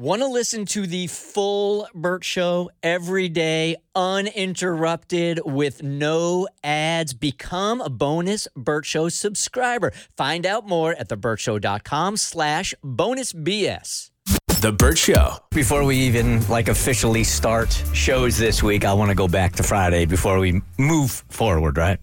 Want to listen to the full Burt Show every day, uninterrupted, with no ads? Become a bonus Burt Show subscriber. Find out more at theburtshow.com slash bonus BS. The Burt Show. Before we even like officially start shows this week, I want to go back to Friday before we move forward, right?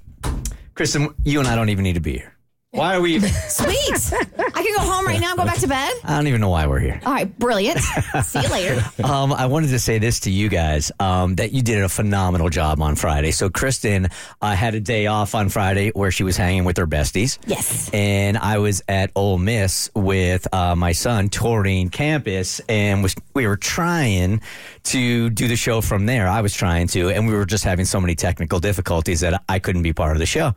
Kristen, you and I don't even need to be here. Why are we even? Sweet. I can go home right now and go back to bed. I don't even know why we're here. All right, brilliant. See you later. Um, I wanted to say this to you guys um, that you did a phenomenal job on Friday. So Kristen uh, had a day off on Friday where she was hanging with her besties. Yes. And I was at Ole Miss with uh, my son touring campus, and was we were trying to do the show from there. I was trying to, and we were just having so many technical difficulties that I couldn't be part of the show.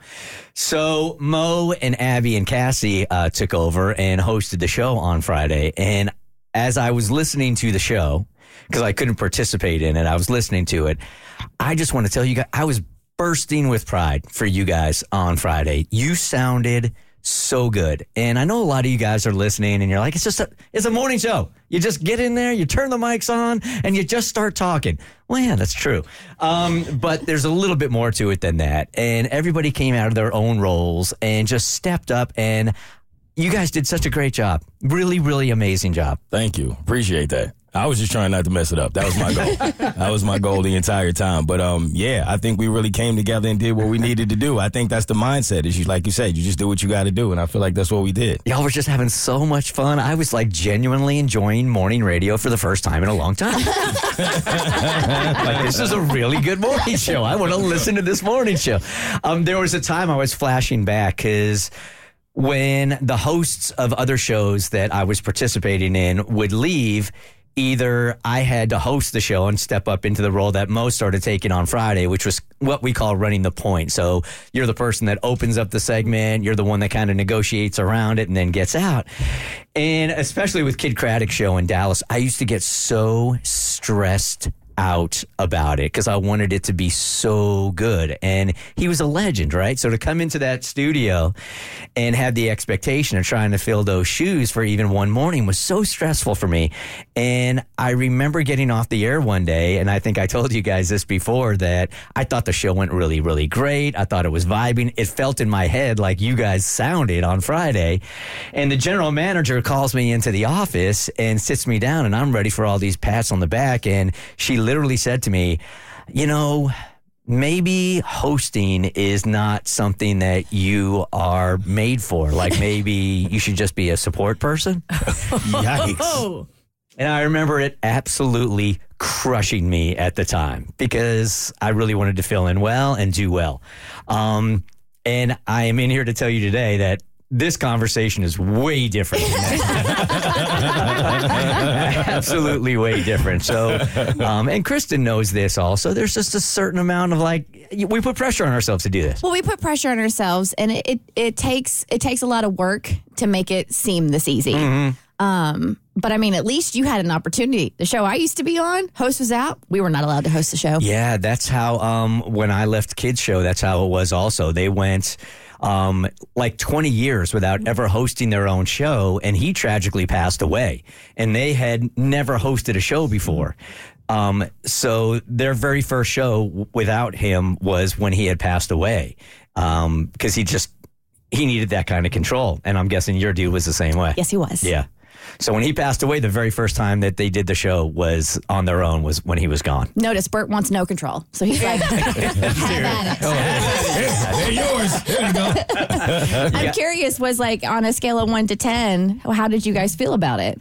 So Mo and Abby and Cassie uh, took over and hosted the show on Friday. And as I was listening to the show, because I couldn't participate in it, I was listening to it. I just want to tell you guys, I was bursting with pride for you guys on Friday. You sounded so good. And I know a lot of you guys are listening and you're like, it's just a, it's a morning show. You just get in there, you turn the mics on and you just start talking. Well, yeah, that's true. Um, but there's a little bit more to it than that. And everybody came out of their own roles and just stepped up and you guys did such a great job. Really, really amazing job. Thank you. Appreciate that. I was just trying not to mess it up. That was my goal. that was my goal the entire time. But um, yeah, I think we really came together and did what we needed to do. I think that's the mindset. Is you like you said, you just do what you got to do, and I feel like that's what we did. Y'all were just having so much fun. I was like genuinely enjoying morning radio for the first time in a long time. like this is a really good morning show. I want to listen to this morning show. Um, there was a time I was flashing back because when the hosts of other shows that I was participating in would leave, either I had to host the show and step up into the role that Mo started taking on Friday, which was what we call running the point. So you're the person that opens up the segment, you're the one that kind of negotiates around it and then gets out. And especially with Kidd Kraddick show in Dallas, I used to get so stressed out about it because I wanted it to be so good. And he was a legend, right? So to come into that studio and have the expectation of trying to fill those shoes for even one morning was so stressful for me. And I remember getting off the air one day, and I think I told you guys this before that I thought the show went really, really great. I thought it was vibing. It felt in my head like you guys sounded on Friday. And the general manager calls me into the office and sits me down, and I'm ready for all these pats on the back. And she literally said to me, You know, maybe hosting is not something that you are made for. Like maybe you should just be a support person. Yikes! And I remember it absolutely crushing me at the time because I really wanted to fill in well and do well. Um, and I am in here to tell you today that this conversation is way different. Absolutely way different. So, um, and Kristen knows this also. There's just a certain amount of like, we put pressure on ourselves to do this. Well, we put pressure on ourselves, and it, it, it takes it takes a lot of work to make it seem this easy. Um, but I mean, at least you had an opportunity. The show I used to be on, host was out. We were not allowed to host the show. Yeah, that's how, um, when I left Kidd's Show, that's how it was also. They went, um, like 20 years without ever hosting their own show, and he tragically passed away. And they had never hosted a show before. Um, so their very first show w- without him was when he had passed away. Um, cause he just, he needed that kind of control. And I'm guessing your dude was the same way. Yes, he was. Yeah. So when he passed away, the very first time that they did the show was on their own was when he was gone. Notice Burt wants no control. So he's like, have at it. They're yours. There you go. I'm curious, was like on a scale of one to 10, how did you guys feel about it?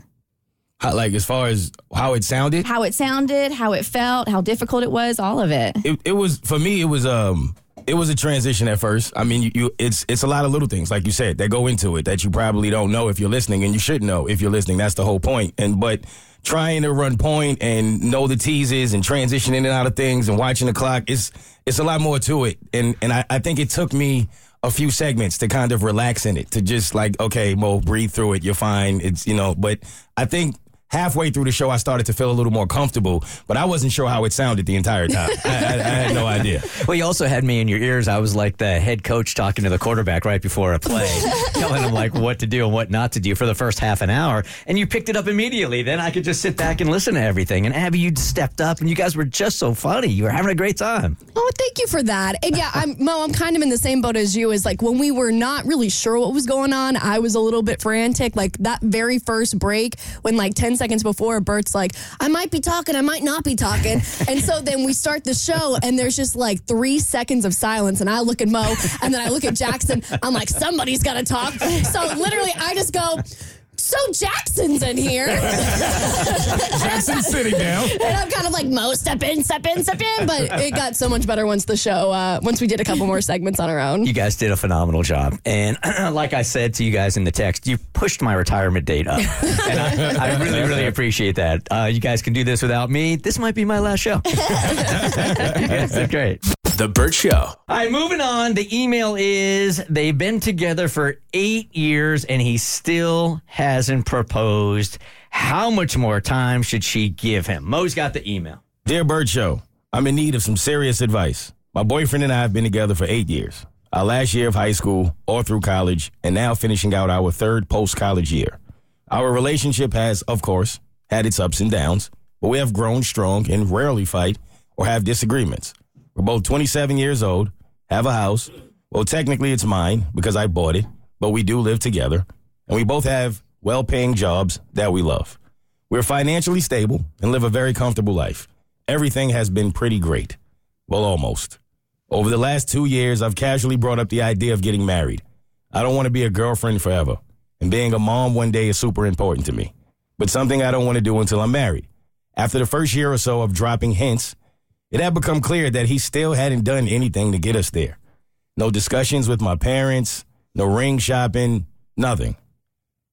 How- like as far as how it sounded, How it sounded, how it felt, how difficult it was, all of it. it, it was for me. It was um, it was a transition at first. I mean, you, you it's it's a lot of little things, like you said, that go into it that you probably don't know if you're listening, and you should know if you're listening. That's the whole point. And but trying to run point and know the teases and transition in and out of things and watching the clock, it's it's a lot more to it. And and I, I think it took me a few segments to kind of relax in it, to just like, okay, Mo, breathe through it. You're fine. It's you know, but I think halfway through the show, I started to feel a little more comfortable, but I wasn't sure how it sounded the entire time. I, I, I had no idea. Well, you also had me in your ears. I was like the head coach talking to the quarterback right before a play, telling him like what to do and what not to do for the first half an hour. And you picked it up immediately. Then I could just sit back and listen to everything. And Abby, you stepped up and you guys were just so funny. You were having a great time. Oh, thank you for that. And yeah, I'm Mo. I'm kind of in the same boat as you. Is like when we were not really sure what was going on. I was a little bit frantic. Like that very first break, when like ten seconds before, Burt's like, "I might be talking, I might not be talking," and so then we start the show, and there's just like three seconds of silence, and I look at Mo, and then I look at Jackson. I'm like, somebody's got to talk. So literally, I just go. So Jackson's in here. Jackson sitting down. And I'm kind of like, Mo, step in, step in, step in. But it got so much better once the show, uh, once we did a couple more segments on our own. You guys did a phenomenal job. And like I said to you guys in the text, you pushed my retirement date up. and I, I really, really appreciate that. Uh, you guys can do this without me. This might be my last show. you guys did great. The Burt Show. All right, moving on. The email is they've been together for eight years and he still hasn't proposed. How much more time should she give him? Mo's got the email. Dear Burt Show, I'm in need of some serious advice. My boyfriend and I have been together for eight years. Our last year of high school, all through college, and now finishing out our third post college year. Our relationship has, of course, had its ups and downs, but we have grown strong and rarely fight or have disagreements. We're both 27 years old, have a house. Well, technically it's mine because I bought it, but we do live together, and we both have well paying jobs that we love. We're financially stable and live a very comfortable life. Everything has been pretty great. Well, almost. Over the last two years, I've casually brought up the idea of getting married. I don't want to be a girlfriend forever, and being a mom one day is super important to me, but something I don't want to do until I'm married. After the first year or so of dropping hints, it had become clear that he still hadn't done anything to get us there. No discussions with my parents, no ring shopping, nothing.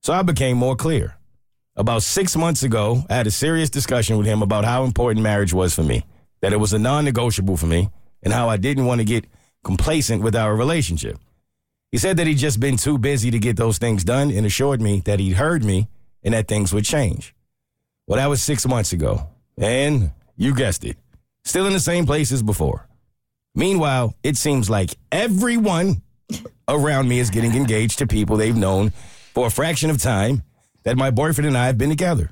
So I became more clear. About six months ago, I had a serious discussion with him about how important marriage was for me, that it was a non negotiable for me, and how I didn't want to get complacent with our relationship. He said that he'd just been too busy to get those things done and assured me that he'd heard me and that things would change. Well, that was six months ago. And you guessed it, still in the same place as before. Meanwhile, it seems like everyone around me is getting engaged to people they've known for a fraction of time that my boyfriend and I have been together.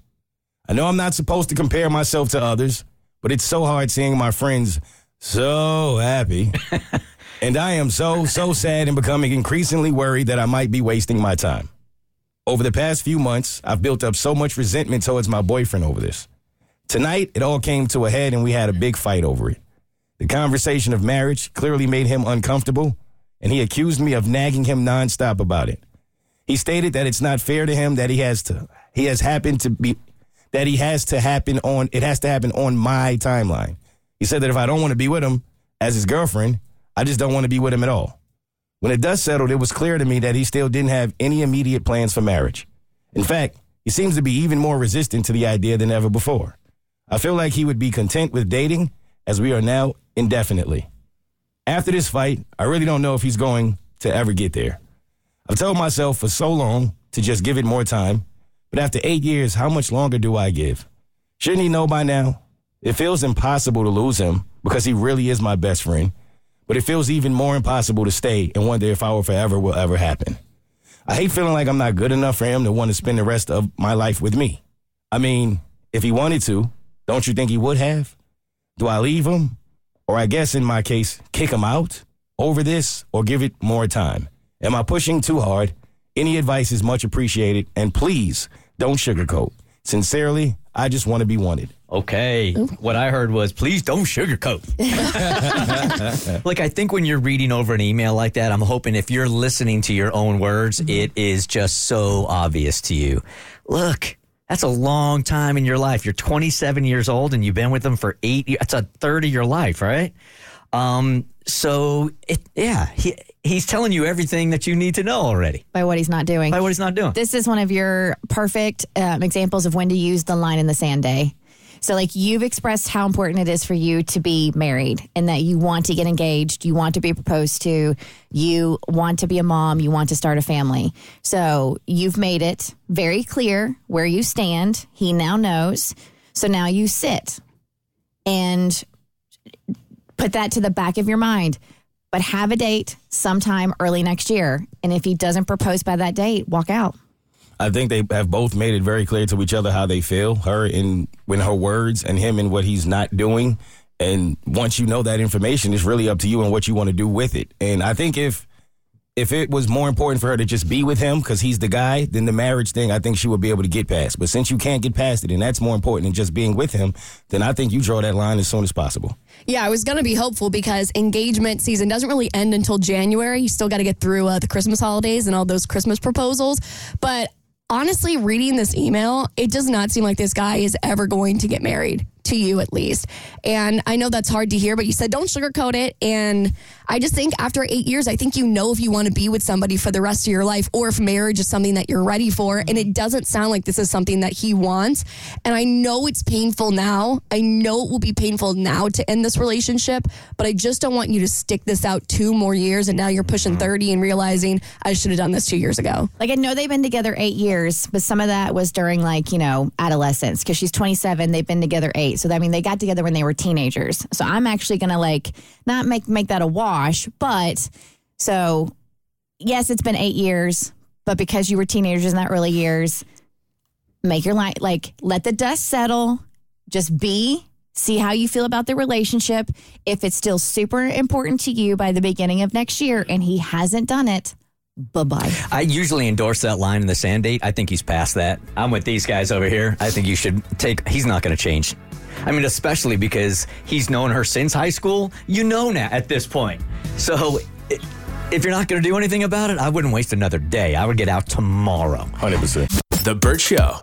I know I'm not supposed to compare myself to others, but it's so hard seeing my friends so happy. and I am so, so sad and becoming increasingly worried that I might be wasting my time. Over the past few months, I've built up so much resentment towards my boyfriend over this. Tonight, it all came to a head and we had a big fight over it. The conversation of marriage clearly made him uncomfortable, and he accused me of nagging him nonstop about it. He stated that it's not fair to him that he has to he has happened to be that he has to happen on it has to happen on my timeline. He said that if I don't want to be with him as his girlfriend, I just don't want to be with him at all. When it dust settled, it was clear to me that he still didn't have any immediate plans for marriage. In fact, he seems to be even more resistant to the idea than ever before. I feel like he would be content with dating as we are now indefinitely. After this fight, I really don't know if he's going to ever get there. I've told myself for so long to just give it more time, but after eight years, how much longer do I give? Shouldn't he know by now? It feels impossible to lose him because he really is my best friend, but it feels even more impossible to stay and wonder if our forever will ever happen. I hate feeling like I'm not good enough for him to want to spend the rest of my life with me. I mean, if he wanted to, don't you think he would have? Do I leave him? Or I guess in my case, kick him out over this or give it more time? Am I pushing too hard? Any advice is much appreciated. And please Don't sugarcoat. Sincerely, I just want to be wanted. Okay. What I heard was, please don't sugarcoat. like, I think when you're reading over an email like that, I'm hoping if you're listening to your own words, mm-hmm. it is just so obvious to you. Look, that's a long time in your life. You're 27 years old and you've been with them for eight years. That's a third of your life, right? Um, so, it, yeah, he, he's telling you everything that you need to know already by what he's not doing. by what he's not doing. This is one of your perfect um, examples of when to use the line in the sand day. So, like, you've expressed how important it is for you to be married and that you want to get engaged, you want to be proposed to, you want to be a mom, you want to start a family. So, you've made it very clear where you stand. He now knows. So, now you sit and put that to the back of your mind. But have a date sometime early next year. And if he doesn't propose by that date, walk out. I think they have both made it very clear to each other how they feel, her in when her words and him in what he's not doing. And once you know that information, it's really up to you and what you want to do with it. And I think if if it was more important for her to just be with him because he's the guy, then the marriage thing I think she would be able to get past. But since you can't get past it and that's more important than just being with him, then I think you draw that line as soon as possible. Yeah, I was going to be hopeful because engagement season doesn't really end until January. You still got to get through uh, the Christmas holidays and all those Christmas proposals. But honestly, reading this email, it does not seem like this guy is ever going to get married to you at least. And I know that's hard to hear, but you said don't sugarcoat it. And I just think after eight years, I think you know if you want to be with somebody for the rest of your life or if marriage is something that you're ready for. And it doesn't sound like this is something that he wants. And I know it's painful now. I know it will be painful now to end this relationship, but I just don't want you to stick this out two more years. And now you're pushing mm-hmm. 30 and realizing I should have done this two years ago. Like I know they've been together eight years, but some of that was during like you know adolescence because she's 27. They've been together eight, so I mean they got together when they were teenagers. So I'm actually gonna like not make make that a wash, but so yes, it's been eight years, but because you were teenagers in that early years, make your life like let the dust settle, just be. See how you feel about the relationship. If it's still super important to you by the beginning of next year and he hasn't done it, bye bye. I usually endorse that line in the sand date. I think he's past that. I'm with these guys over here. I think you should take, he's not going to change. I mean, especially because he's known her since high school. You know now at this point. So i- if you're not going to do anything about it, I wouldn't waste another day. I would get out tomorrow. 100%. The Burt Show.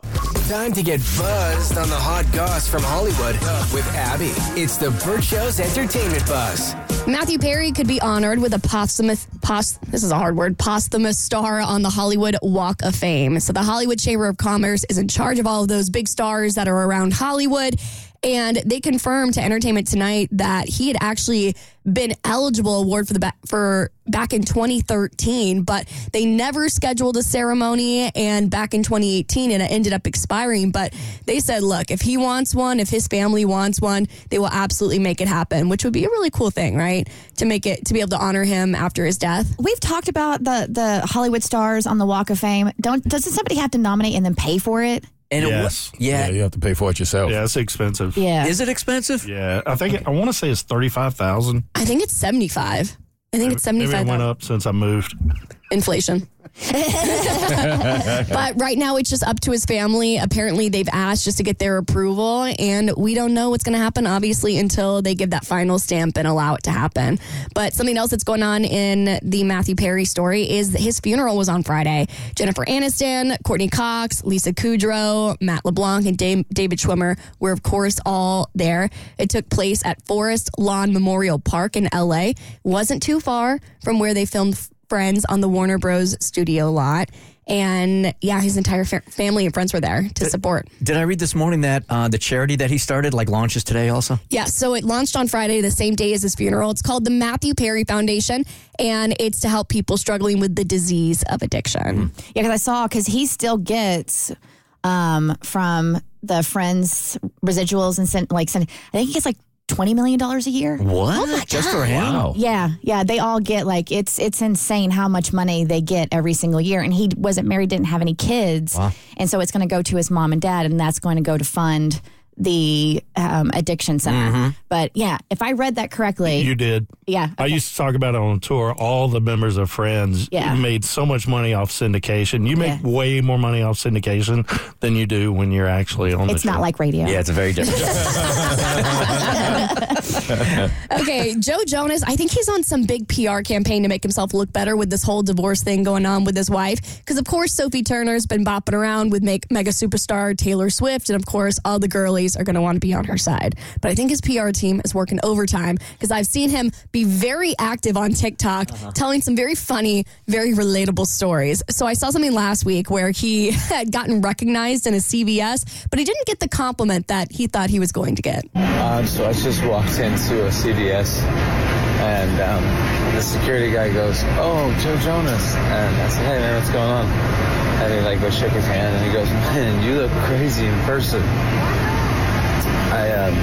Time to get buzzed on the hot goss from Hollywood with Abby. It's the Burt Show's entertainment buzz. Matthew Perry could be honored with a posthumous, pos, this is a hard word, posthumous star on the Hollywood Walk of Fame. So the Hollywood Chamber of Commerce is in charge of all of those big stars that are around Hollywood. And they confirmed to Entertainment Tonight that he had actually been eligible award for the for back in 2013, but they never scheduled a ceremony. And back in 2018, and it ended up expiring. But they said, look, if he wants one, if his family wants one, they will absolutely make it happen, which would be a really cool thing, right? To make it to be able to honor him after his death. We've talked about the the Hollywood stars on the Walk of Fame. Don't doesn't somebody have to nominate and then pay for it? And it wa- Yes. yeah. you have to pay for it yourself. Yeah, it's expensive. Yeah. Is it expensive? Yeah, I think I want to say it's thirty five thousand. I think it's 75. I think it's Maybe 75. it went up since I moved. inflation. but right now, it's just up to his family. Apparently, they've asked just to get their approval, and we don't know what's going to happen, obviously, until they give that final stamp and allow it to happen. But something else that's going on in the Matthew Perry story is that his funeral was on Friday. Jennifer Aniston, Courteney Cox, Lisa Kudrow, Matt LeBlanc, and David Schwimmer were, of course, all there. It took place at Forest Lawn Memorial Park in LA. Wasn't too far from where they filmed friends on the Warner Bros. studio lot. And yeah, his entire fa- family and friends were there to support. Did I read this morning that uh, the charity that he started like launches today also? Yeah, so it launched on Friday, the same day as his funeral. It's called the Matthew Perry Foundation, and it's to help people struggling with the disease of addiction. Yeah, because I saw because he still gets um, from the friends residuals and sent like sent, I think he gets like twenty million dollars a year. What? Oh Just for him? Wow. Yeah, yeah, they all get like it's it's insane how much money they get every single year. And he wasn't married, didn't have any kids, and so it's going to go to his mom and dad, and that's going to go to fund the um, addiction center. But yeah, if I read that correctly, You did. Yeah. I used to talk about it on tour. All the members of Friends Yeah. made so much money off syndication. You make Yeah. way more money off syndication than you do when you're actually on the It's show. not like radio. Yeah, it's a very different. Okay, Joe Jonas, I think he's on some big PR campaign to make himself look better with this whole divorce thing going on with his wife. Because, of course, Sophie Turner's been bopping around with make, mega superstar Taylor Swift. And, of course, all the girlies are going to want to be on her side. But I think his PR team is working overtime because I've seen him be very active on TikTok, telling some very funny, very relatable stories. So I saw something last week where he had gotten recognized in a CVS, but he didn't get the compliment that he thought he was going to get. Um, so I just walked into a CVS and um, the security guy goes, "Oh, Joe Jonas," and I said, "Hey man, what's going on?" And he like goes shook his hand and he goes, "Man, you look crazy in person." I um,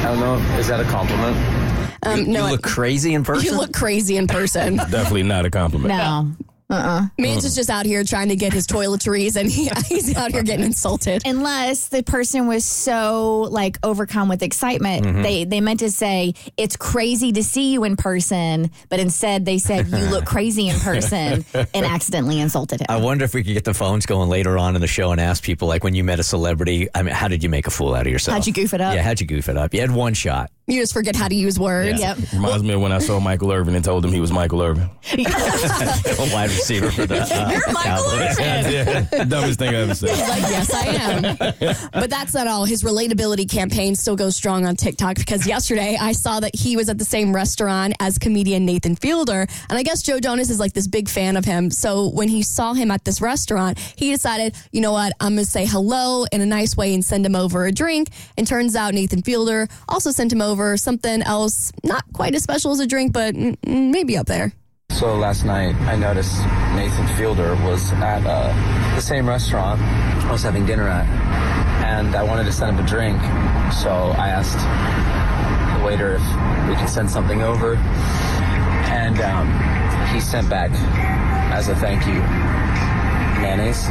I don't know, is that a compliment? Um, you no, look crazy in person. You look crazy in person. Definitely not a compliment. No. Mans is just out here trying to get his toiletries, and he, he's out here getting insulted. Unless the person was so like overcome with excitement, Mm-hmm. they they meant to say it's crazy to see you in person, but instead they said you look crazy in person and accidentally insulted him. I wonder if we could get the phones going later on in the show and ask people, like, when you met a celebrity, I mean, how did you make a fool out of yourself? How'd you goof it up? Yeah, how'd you goof it up? You had one shot. You just forget how to use words. Yep. Reminds me of when I saw Michael Irvin and told him he was Michael Irvin. a wide receiver for the uh, You're Michael Cowboys. Irvin. Dumbest thing I ever said. Like, yes, I am. But that's not all. His relatability campaign still goes strong on TikTok because yesterday I saw that he was at the same restaurant as comedian Nathan Fielder. And I guess Joe Jonas is like this big fan of him. So when he saw him at this restaurant, he decided, you know what, I'm going to say hello in a nice way and send him over a drink. And turns out Nathan Fielder also sent him over something else, not quite as special as a drink, but maybe up there. So last night I noticed Nathan Fielder was at uh, the same restaurant I was having dinner at, and I wanted to send him a drink. So I asked the waiter if we could send something over, and um, he sent back as a thank you mayonnaise.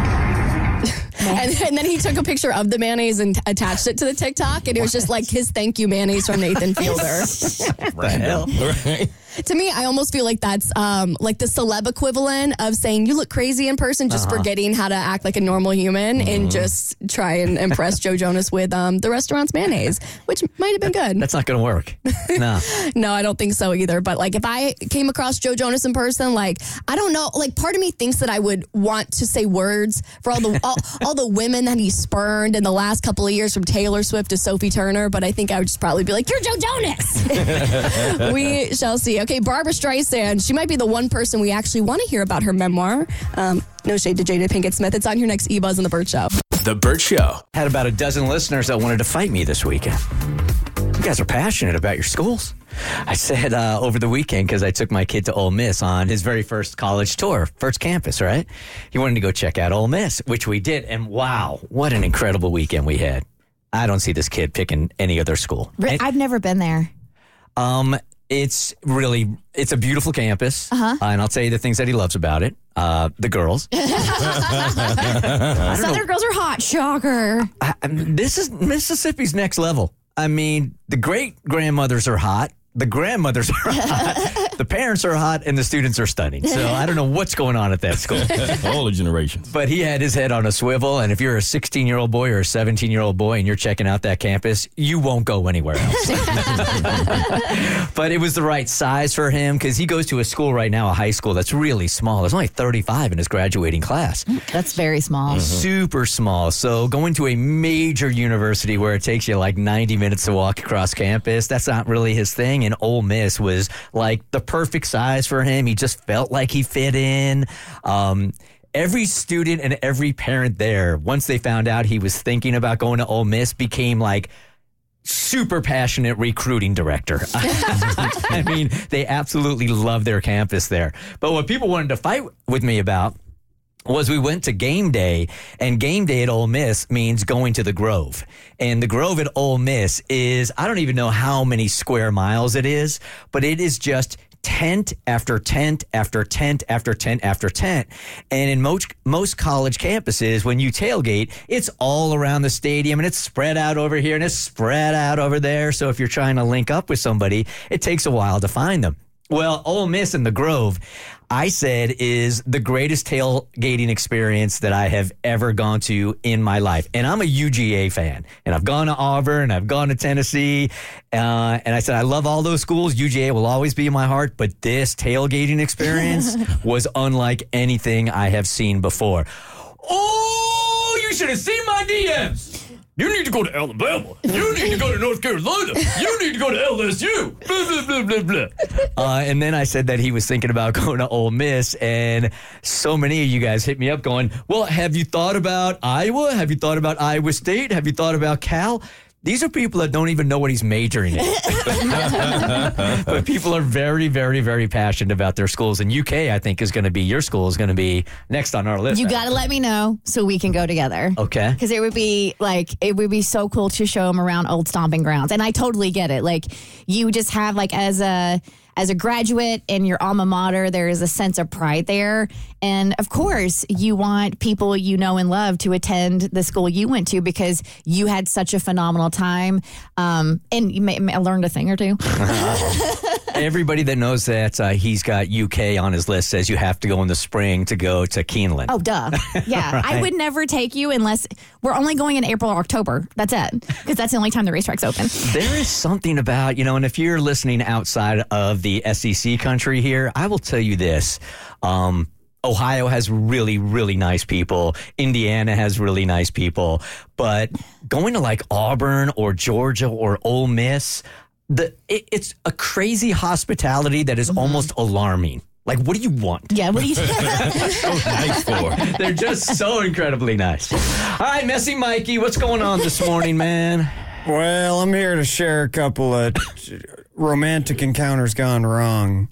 And, and then he took a picture of the mayonnaise and attached it to the TikTok, and it was just like his thank you mayonnaise from Nathan Fielder. What the hell? Right? To me, I almost feel like that's um, like the celeb equivalent of saying you look crazy in person, just forgetting how to act like a normal human and just try and impress Joe Jonas with um, the restaurant's mayonnaise, which might have been good. That's not going to work. No. No, I don't think so either. But like, if I came across Joe Jonas in person, like, I don't know, like, part of me thinks that I would want to say words for all the all, all the women that he spurned in the last couple of years, from Taylor Swift to Sophie Turner. But I think I would just probably be like, "You're Joe Jonas." we shall see. Okay, Barbra Streisand. She might be the one person we actually want to hear about her memoir. Um, no shade to Jada Pinkett Smith. It's on your next E Buzz on the Burt Show. The Burt Show. Had about a dozen listeners that wanted to fight me this weekend. You guys are passionate about your schools. I said uh, over the weekend because I took my kid to Ole Miss on his very first college tour, first campus, right? He wanted to go check out Ole Miss, which we did. And wow, what an incredible weekend we had. I don't see this kid picking any other school. Re- I've never been there. Um, it's really it's a beautiful campus, uh-huh. and I'll tell you the things that he loves about it. Uh, the girls. Southern girls are hot. Shocker. I, I mean, this is Mississippi's next level. I mean, the great grandmothers are hot. The grandmothers are hot. The parents are hot, and the students are stunning. So I don't know what's going on at that school. All the generations. But he had his head on a swivel, and if you're a 16 year old boy or a 17 year old boy and you're checking out that campus, you won't go anywhere else. but it was the right size for him because he goes to a school right now, a high school that's really small. There's only 35 in his graduating class. That's very small. Uh-huh. Super small. So going to a major university where it takes you like 90 minutes to walk across campus, that's not really his thing. And Ole Miss was like the perfect size for him. He just felt like he fit in. Um, every student and every parent there, once they found out he was thinking about going to Ole Miss, became like super passionate recruiting director. I mean, they absolutely love their campus there. But what people wanted to fight with me about was we went to game day and game day at Ole Miss means going to the Grove. And the Grove at Ole Miss is, I don't even know how many square miles it is, but it is just tent after tent after tent after tent after tent. And in most most college campuses, when you tailgate, it's all around the stadium and it's spread out over here and it's spread out over there. So if you're trying to link up with somebody, it takes a while to find them. Well, Ole Miss in the Grove, I said is the greatest tailgating experience that I have ever gone to in my life. And I'm a UGA fan, and I've gone to Auburn, and I've gone to Tennessee, uh, and I said I love all those schools. UGA will always be in my heart, but this tailgating experience was unlike anything I have seen before. Oh, you should have seen my DMs. You need to go to Alabama. You need to go to North Carolina. You need to go to LSU. Blah, blah, blah, blah, blah. Uh, and then I said that he was thinking about going to Ole Miss. And so many of you guys hit me up going, Well, have you thought about Iowa? Have you thought about Iowa State? Have you thought about Cal? These are people that don't even know what he's majoring in. but people are very, very, very passionate about their schools. And UK, I think, is going to be your school is going to be next on our list. You got to let me know so we can go together. Okay. Because it would be like it would be so cool to show him around old stomping grounds, and I totally get it. Like you just have like as a as a graduate in your alma mater, there is a sense of pride there, and of course, you want people you know and love to attend the school you went to because you had such a phenomenal time, um, and you may, may learned a thing or two. Everybody that knows that uh, he's got UK on his list says you have to go in the spring to go to Keeneland. Oh, duh. Yeah. I would never take you unless we're only going in April or October. That's it. Because that's the only time the racetrack's open. There is something about, you know, and if you're listening outside of the SEC country here, I will tell you this. Um, Ohio has really, really nice people. Indiana has really nice people. But going to like Auburn or Georgia or Ole Miss, the it, it's a crazy hospitality that is almost alarming. Like, what do you want? Yeah. What do you So nice for. They're just so incredibly nice. All right, Messy Mikey, what's going on this morning, man? Well, I'm here to share a couple of romantic encounters gone wrong.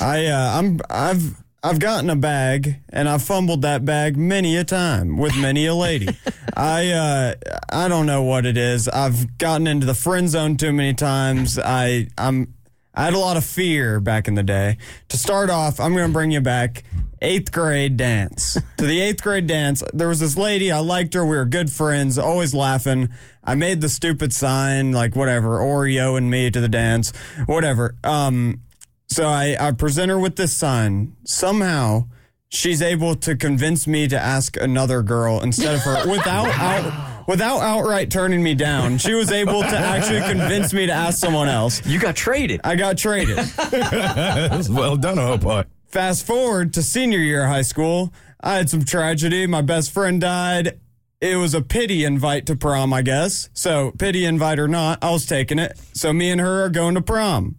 I uh, I'm I've I've gotten a bag and I've fumbled that bag many a time with many a lady. I uh, I don't know what it is. I've gotten into the friend zone too many times. I I'm I had a lot of fear back in the day. To start off, I'm going to bring you back eighth grade dance. to the eighth grade dance, there was this lady. I liked her. We were good friends, always laughing. I made the stupid sign, like whatever, Oreo and me to the dance, whatever. Um, so I, I present her with this sign. Somehow, she's able to convince me to ask another girl instead of her without out. Without outright turning me down, she was able to actually convince me to ask someone else. You got traded. I got traded. Well done on her. Fast forward to senior year of high school, I had some tragedy. My best friend died. It was a pity invite to prom, I guess. So, pity invite or not, I was taking it. So, me and her are going to prom.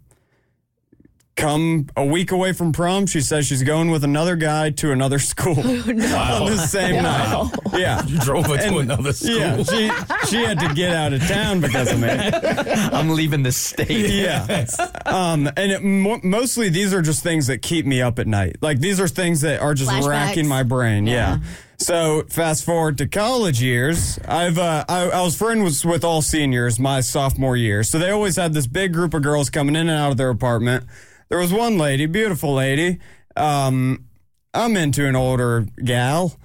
Come a week away from prom, she says she's going with another guy to another school on the same night. Yeah. You drove her to another school. Yeah, she she had to get out of town because of me. I'm leaving the state. Yeah. Um, and it, mo- mostly these are just things that keep me up at night. Like these are things that are just Flashbacks. racking my brain. Yeah. Yeah. So fast forward to college years, I've uh, I, I was friends with all seniors my sophomore year, so they always had this big group of girls coming in and out of their apartment. There was one lady, beautiful lady. Um, I'm into an older gal,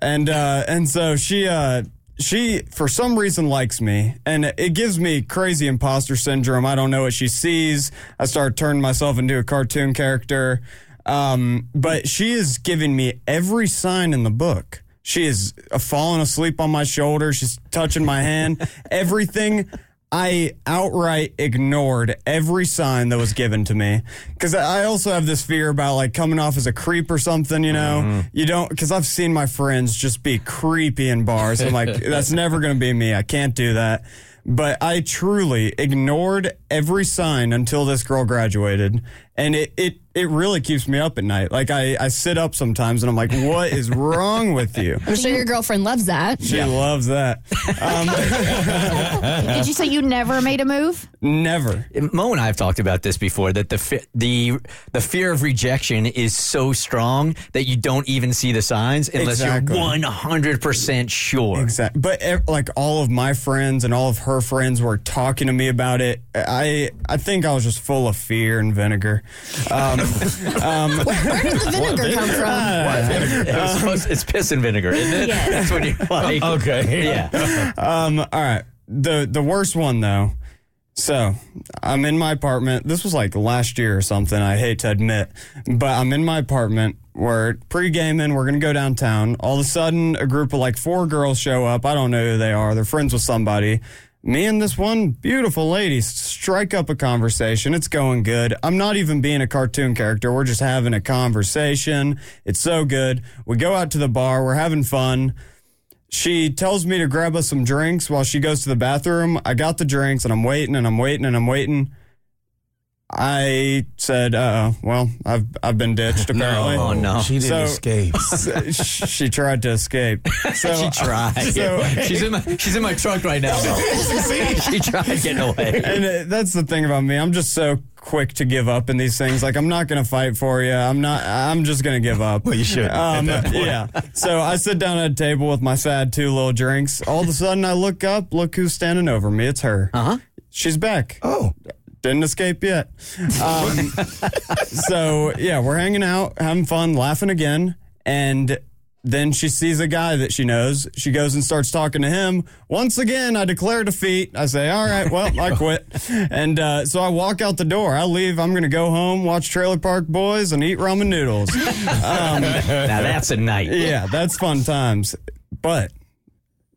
and uh, and so she uh, she for some reason likes me, and it gives me crazy imposter syndrome. I don't know what she sees. I start turning myself into a cartoon character. Um, but she is giving me every sign in the book. She is uh, falling asleep on my shoulder. She's touching my hand. Everything. I outright ignored every sign that was given to me because I also have this fear about like coming off as a creep or something. You know, mm-hmm. you don't because I've seen my friends just be creepy in bars. I'm like, that's never going to be me. I can't do that. But I truly ignored every sign until this girl graduated, and it it it really keeps me up at night. Like I I sit up sometimes and I'm like, what is wrong with you? I'm sure your girlfriend loves that. She loves that. Um, Did you say you never made a move? Never. Mo and I have talked about this before that the fi- the the fear of rejection is so strong that you don't even see the signs unless Exactly. you're 100% sure. Exactly. But like all of my friends and all of her friends were talking to me about it. I I think I was just full of fear and vinegar. Um, Um, Where did the vinegar come from? It was supposed- it's piss and vinegar, isn't it? Yes. That's when you're like, Okay. yeah. Um, all right. The the worst one though. So I'm in my apartment. This was like last year or something. I hate to admit, but I'm in my apartment. We're pre-gaming. We're gonna go downtown. All of a sudden, a group of like four girls show up. I don't know who they are. They're friends with somebody. Me and this one beautiful lady strike up a conversation. It's going good. I'm not even being a cartoon character. We're just having a conversation. It's so good. We go out to the bar. We're having fun she tells me to grab us some drinks while she goes to the bathroom. I got the drinks and I'm waiting and I'm waiting and I'm waiting. I said, uh well, I've I've been ditched apparently. Oh, no. She didn't So- escape. she tried to escape. So, She tried. So, she's in my she's in my truck right now. she tried getting away. and uh, that's the thing about me. I'm just so quick to give up in these things. Like I'm not gonna fight for you. I'm not. I'm just gonna give up. Well, you should. Um, yeah. So I sit down at a table with my sad two little drinks. All of a sudden, I look up. Look who's standing over me. It's her. Uh huh. She's back. oh. Didn't escape yet. Um, so yeah, we're hanging out, having fun, laughing again, and then she sees a guy that she knows. She goes and starts talking to him. Once again, I declare defeat. I say, "All right, well, I quit." And uh, so I walk out the door. I leave. I'm going to go home, watch Trailer Park Boys, and eat ramen noodles. Um, Now that's a night. yeah, that's fun times. But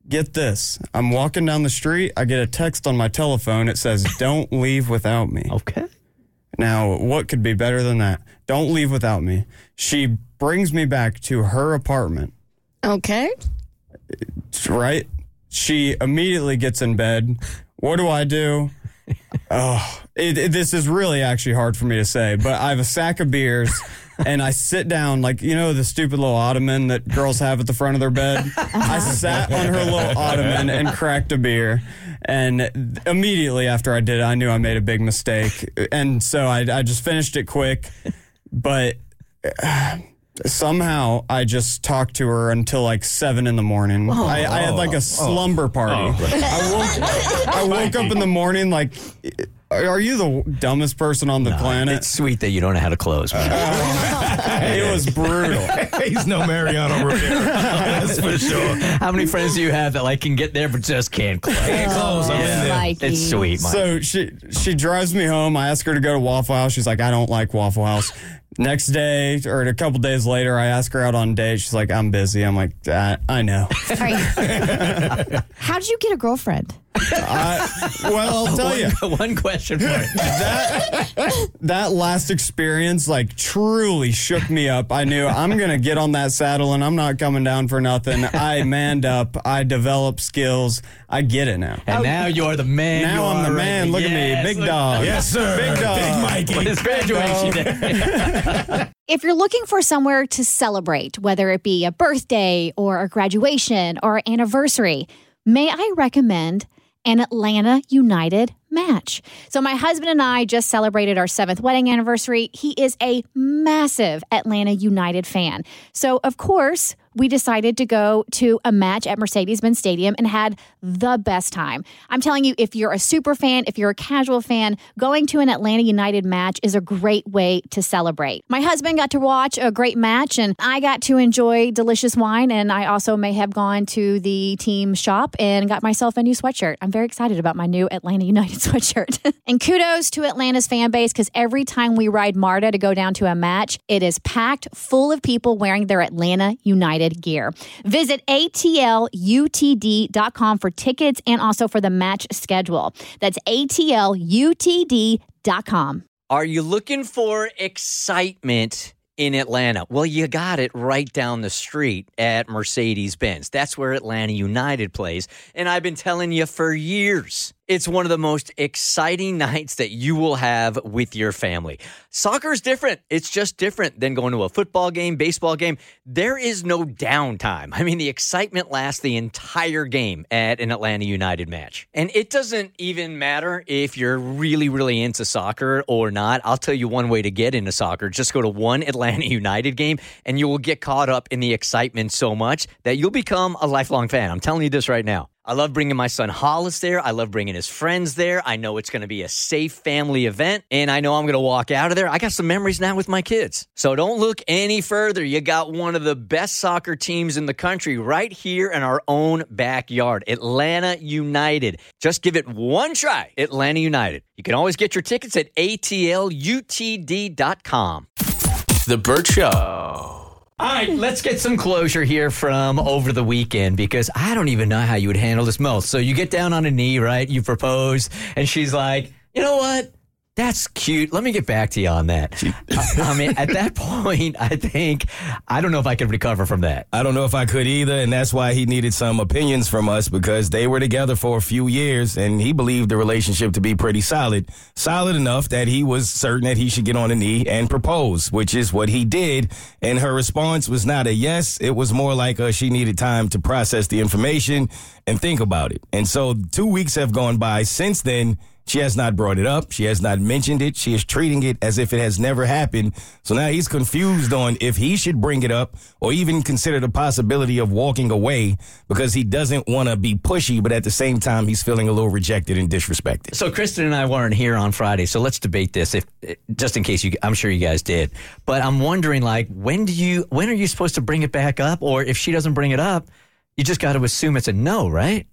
get this I'm walking down the street. I get a text on my telephone. It says, Don't leave without me. Okay. Now, what could be better than that? Don't leave without me. She brings me back to her apartment, Okay. right? She immediately gets in bed. What do I do? Oh, it, it- this is really actually hard for me to say, but I have a sack of beers and I sit down, like, you know, the stupid little ottoman that girls have at the front of their bed. I sat on her little ottoman and cracked a beer. And immediately after I did it, I knew I made a big mistake. And so I, I just finished it quick. But uh, somehow I just talked to her until like seven in the morning. I, I had like a slumber party. I woke I woke up in the morning like, are you the dumbest person on the planet? It's sweet that you don't know how to close. man. it was brutal. He's no Mariano Rivera. That's for sure. How many friends do you have that like can get there but just can't close? close, I'm in there. Like It's sweet, Mike. So she she drives me home. I ask her to go to Waffle House. She's like, I don't like Waffle House. Next day or a couple days later, I ask her out on a date. She's like, I'm busy. I'm like, I, I know. Are How did you get a girlfriend? Well, I'll tell you. One question for you. that that last experience like truly shook me up. I knew I'm gonna get on that saddle and I'm not coming down for nothing. I manned up. I developed skills. I get it now. And oh. now you're the man. Now I'm the man. right Look Yes, at me, big look- dog. Yes, sir. Big dog. Big Mikey. On his graduation day. If you're looking for somewhere to celebrate, whether it be a birthday or a graduation or anniversary, may I recommend an Atlanta United match. So, my husband and I just celebrated our seventh wedding anniversary. He is a massive Atlanta United fan. So, of course, we decided to go to a match at Mercedes Benz Stadium and had the best time. I'm telling you, if you're a super fan, if you're a casual fan, going to an Atlanta United match is a great way to celebrate. My husband got to watch a great match, and I got to enjoy delicious wine. And I also may have gone to the team shop and got myself a new sweatshirt. I'm very excited about my new Atlanta United sweatshirt. and kudos to Atlanta's fan base because every time we ride MARTA to go down to a match, it is packed full of people wearing their Atlanta United gear. Visit ATLUTD.com for tickets and also for the match schedule. That's ATLUTD.com. Are you looking for excitement in Atlanta? Well, you got it right down the street at Mercedes Benz. That's where Atlanta United plays. And I've been telling you for years. It's one of the most exciting nights that you will have with your family. Soccer is different. It's just different than going to a football game, baseball game. There is no downtime. I mean, the excitement lasts the entire game at an Atlanta United match. And it doesn't even matter if you're really, really into soccer or not. I'll tell you one way to get into soccer. Just go to one Atlanta United game and you will get caught up in the excitement so much that you'll become a lifelong fan. I'm telling you this right now. I love bringing my son Hollis there. I love bringing his friends there. I know it's going to be a safe family event, and I know I'm going to walk out of there. I got some memories now with my kids. So don't look any further. You got one of the best soccer teams in the country right here in our own backyard Atlanta United. Just give it one try. Atlanta United. You can always get your tickets at atlutd.com. The Burt Show. All right, let's get some closure here from over the weekend because I don't even know how you would handle this most. So you get down on a knee, right? You propose, and she's like, you know what? That's cute. Let me get back to you on that. I, I mean, at that point, I think I don't know if I could recover from that. I don't know if I could either, and that's why he needed some opinions from us because they were together for a few years, and he believed the relationship to be pretty solid, solid enough that he was certain that he should get on a knee and propose, which is what he did. And her response was not a yes; it was more like a, she needed time to process the information and think about it. And so, two weeks have gone by since then. She has not brought it up. She has not mentioned it. She is treating it as if it has never happened. So now he's confused on if he should bring it up or even consider the possibility of walking away because he doesn't want to be pushy, but at the same time, he's feeling a little rejected and disrespected. So Kristen and I weren't here on Friday, so let's debate this. If just in case you, I'm sure you guys did, but I'm wondering like when do you when are you supposed to bring it back up, or if she doesn't bring it up, you just got to assume it's a no, right?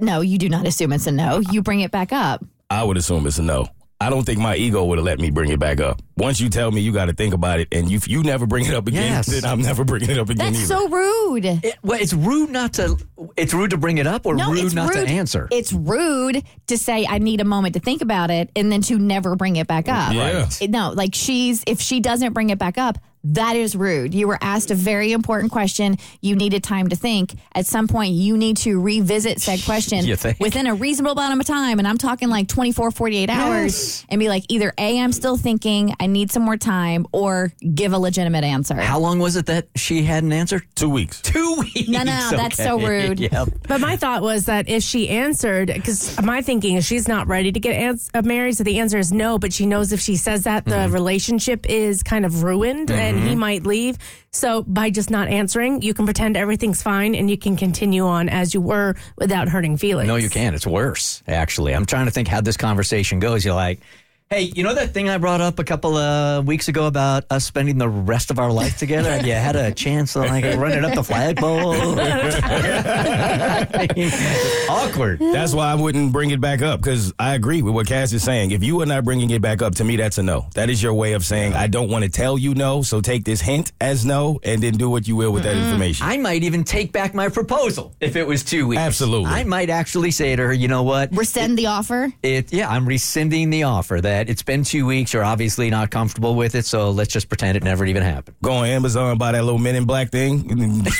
No, you do not assume it's a no. You bring it back up. I would assume it's a no. I don't think my ego would have let me bring it back up. Once you tell me you got to think about it, and you you never bring it up again, Yes. then I'm never bringing it up again That's either. so rude. It, well, it's rude not to. It's rude to bring it up, or no, rude not rude. to answer. It's rude to say I need a moment to think about it and then to never bring it back up. Yeah. It- No, like she's if she doesn't bring it back up, that is rude. You were asked a very important question. You needed time to think. At some point, you need to revisit said question within a reasonable amount of time. And I'm talking like 24, 48 hours Yes. and be like, either A, I'm still thinking, I need some more time, or give a legitimate answer. How long was it that she hadn't answered? Two weeks. Two weeks. No, no, no, that's so rude. Yep. But my thought was that if she answered, because my thinking is she's not ready to get ans- uh, married, so the answer is no. But she knows if she says that, the relationship is kind of ruined, and he mm-hmm. might leave. So by just not answering, you can pretend everything's fine, and you can continue on as you were without hurting feelings. No, you can't. It's worse, actually. I'm trying to think how this conversation goes. You're like, hey, you know that thing I brought up a couple of weeks ago about us spending the rest of our life together? Have you had a chance to like run it up the flagpole? Awkward. That's why I wouldn't bring it back up because I agree with what Cass is saying. If you are not bringing it back up, to me, that's a no. That is your way of saying, I don't want to tell you no, so take this hint as no and then do what you will with that mm-hmm. information. I might even take back my proposal if it was two weeks. Absolutely. I might actually say to her, you know what? Rescind the offer. It, yeah, I'm rescinding the offer that it's been two weeks. You're obviously not comfortable with it, so let's just pretend it never even happened. Go on Amazon, buy that little Men in Black thing.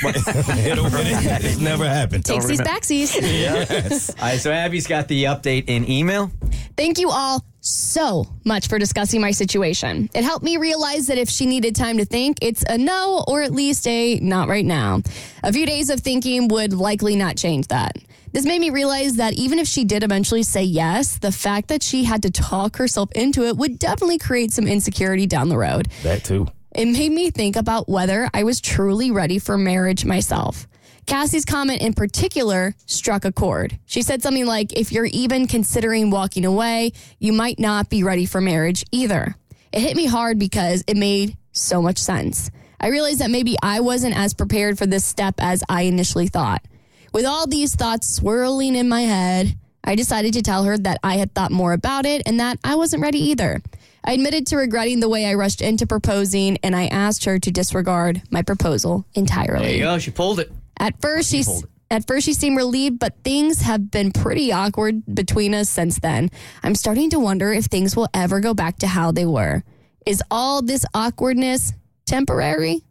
It. It's never happened. Takes these backsies. All right, so Abby's got the update in email. Thank you all so much for discussing my situation. It helped me realize that if she needed time to think, it's a no or at least a not right now. A few days of thinking would likely not change that. This made me realize that even if she did eventually say yes, the fact that she had to talk herself into it would definitely create some insecurity down the road. That too. It made me think about whether I was truly ready for marriage myself. Cassie's comment in particular struck a chord. She said something like, If you're even considering walking away, you might not be ready for marriage either. It hit me hard because it made so much sense. I realized that maybe I wasn't as prepared for this step as I initially thought. With all these thoughts swirling in my head, I decided to tell her that I had thought more about it and that I wasn't ready either. I admitted to regretting the way I rushed into proposing, and I asked her to disregard my proposal entirely. There you go. She pulled it. At first, she pulled it. at first she seemed relieved, but things have been pretty awkward between us since then. I'm starting to wonder if things will ever go back to how they were. Is all this awkwardness temporary?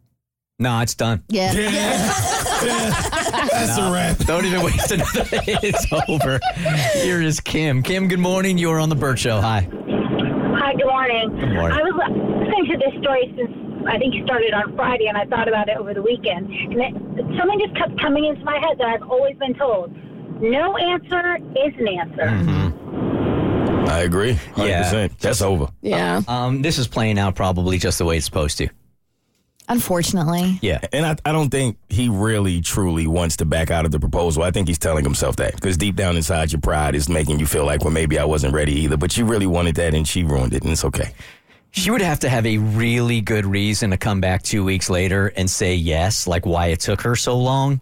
No, it's done. Yeah. That's a wrap. Don't even waste another. it's over. Here is Kim. Kim, good morning. You are on the Burt Show. Hi. Hi, good morning. Good morning. I was listening to this story since I think you started on Friday, and I thought about it over the weekend. And it, something just kept coming into my head that I've always been told: no answer is an answer. Mm-hmm. I agree. 100%. Yeah. That's over. Yeah. Um, this is playing out probably just the way it's supposed to. Unfortunately. Yeah. And I, I don't think he really truly wants to back out of the proposal. I think he's telling himself that because deep down inside, your pride is making you feel like, well, maybe I wasn't ready either. But you really wanted that and she ruined it, and it's okay. She would have to have a really good reason to come back two weeks later and say yes, like why it took her so long,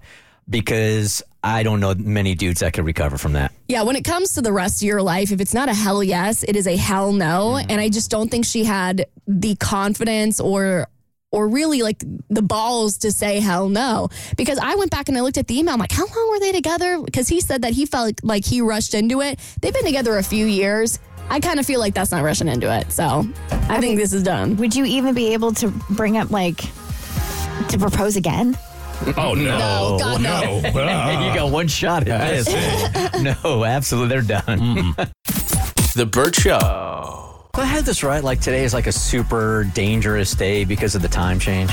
because I don't know many dudes that could recover from that. Yeah, when it comes to the rest of your life, if it's not a hell yes, it is a hell no. Mm-hmm. And I just don't think she had the confidence or or really like the balls to say hell no. Because I went back and I looked at the email. I'm like, how long were they together? Because he said that he felt like he rushed into it. They've been together a few years. I kind of feel like that's not rushing into it. So I think this is done. Would you even be able to bring up like to propose again? Oh, no. No, God, no. you got one shot at this. no, absolutely, they're done. Mm-hmm. The Burt Show. I had this right. Like today is like a super dangerous day because of the time change.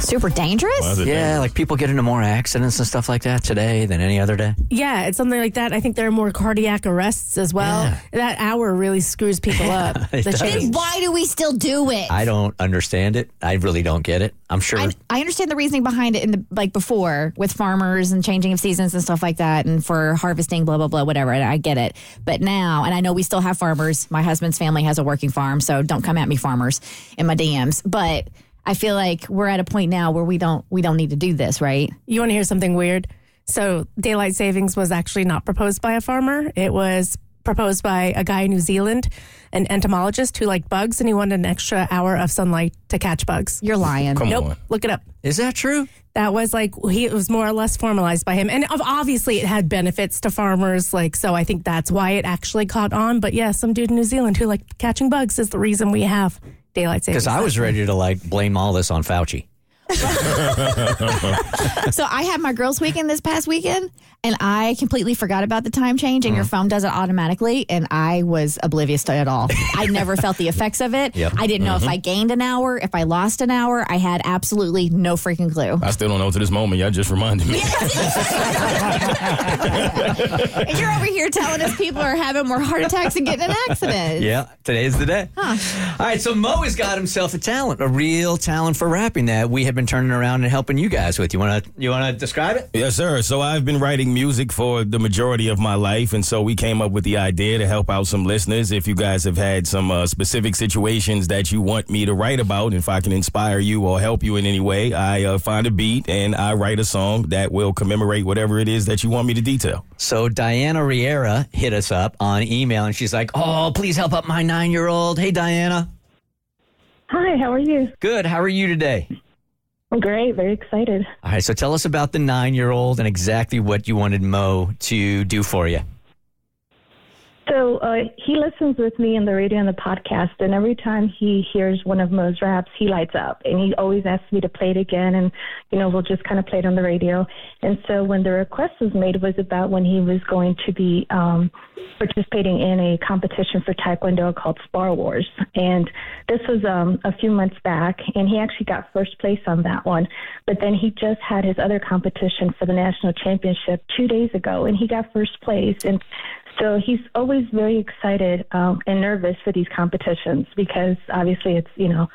Super dangerous? Yeah, like people get into more accidents and stuff like that today than any other day. Yeah, it's something like that. I think there are more cardiac arrests as well. Yeah. That hour really screws people up. it The does. Then why do we still do it? I don't understand it. I really don't get it. I'm sure. I, I understand the reasoning behind it in the like before with farmers and changing of seasons and stuff like that and for harvesting blah blah blah whatever and I get it but now and I know we still have farmers my husband's family has a working farm so don't come at me farmers in my DMs but I feel like we're at a point now where we don't we don't need to do this right You want to hear something weird? So, daylight savings was actually not proposed by a farmer. It was proposed by a guy in New Zealand, an entomologist who liked bugs, and he wanted an extra hour of sunlight to catch bugs. you're lying Come nope, on. look it up. is that true? That was like he it was more or less formalized by him, and obviously it had benefits to farmers. Like so, I think that's why it actually caught on. But yeah, some dude in New Zealand who liked catching bugs is the reason we have daylight savings. Because I was ready to like blame all this on Fauci. so I had my girls' weekend this past weekend, and I completely forgot about the time change, and your Mm. phone does it automatically, and I was oblivious to it all. I never felt the effects of it. Yep. I didn't know if Mhm. I gained an hour, if I lost an hour. I had absolutely no freaking clue. I still don't know to this moment. Y'all just reminded me. and you're over here telling us people are having more heart attacks and getting in accidents. Yeah, today's the day. All right, so Mo has got himself a talent, a real talent for rapping that we have been turning around and helping you guys with. You want to you want to describe it? Yes, sir. So I've been writing music for the majority of my life, and so we came up with the idea to help out some listeners. If you guys have had some uh, specific situations that you want me to write about, if I can inspire you or help you in any way, I uh, find a beat and I write a song that will commemorate whatever it is that you want me to detail. So Diana Riera hit us up on email and she's like, "Oh, please help out my 9-year-old." Hey Diana. Hi, how are you? Good. How are you today? I'm great, very excited. All right, so tell us about the 9-year-old and exactly what you wanted Mo to do for you. So uh, he listens with me in the radio and the podcast, and every time he hears one of Mo's raps, he lights up, and he always asks me to play it again, and you know we'll just kind of play it on the radio. And so when the request was made, it was about when he was going to be um, participating in a competition for Taekwondo called Spar Wars, and this was um, a few months back, and he actually got first place on that one. But then he just had his other competition for the national championship two days ago, and he got first place, and so he's always very excited um, and nervous for these competitions because obviously it's you know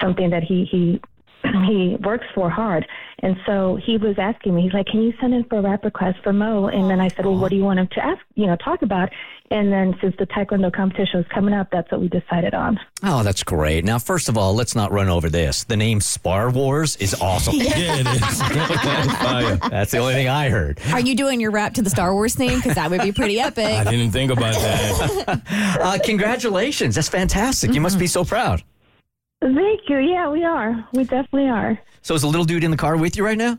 something that he he he works for hard. And so he was asking me, he's like, "Can you send in for a rap request for Mo?" And then I said, "Well, what do you want him to ask? You know, talk about?" And then since the Taekwondo competition was coming up, that's what we decided on. Oh, that's great. Now, first of all, let's not run over this. The name Spar Wars is awesome. Yeah, it is. That's the only thing I heard. Are you doing your rap to the Star Wars theme? Because that would be pretty epic. I didn't think about that. Uh, congratulations. That's fantastic. You must be so proud. Thank you. Yeah, we are. We definitely are. So is the little dude in the car with you right now?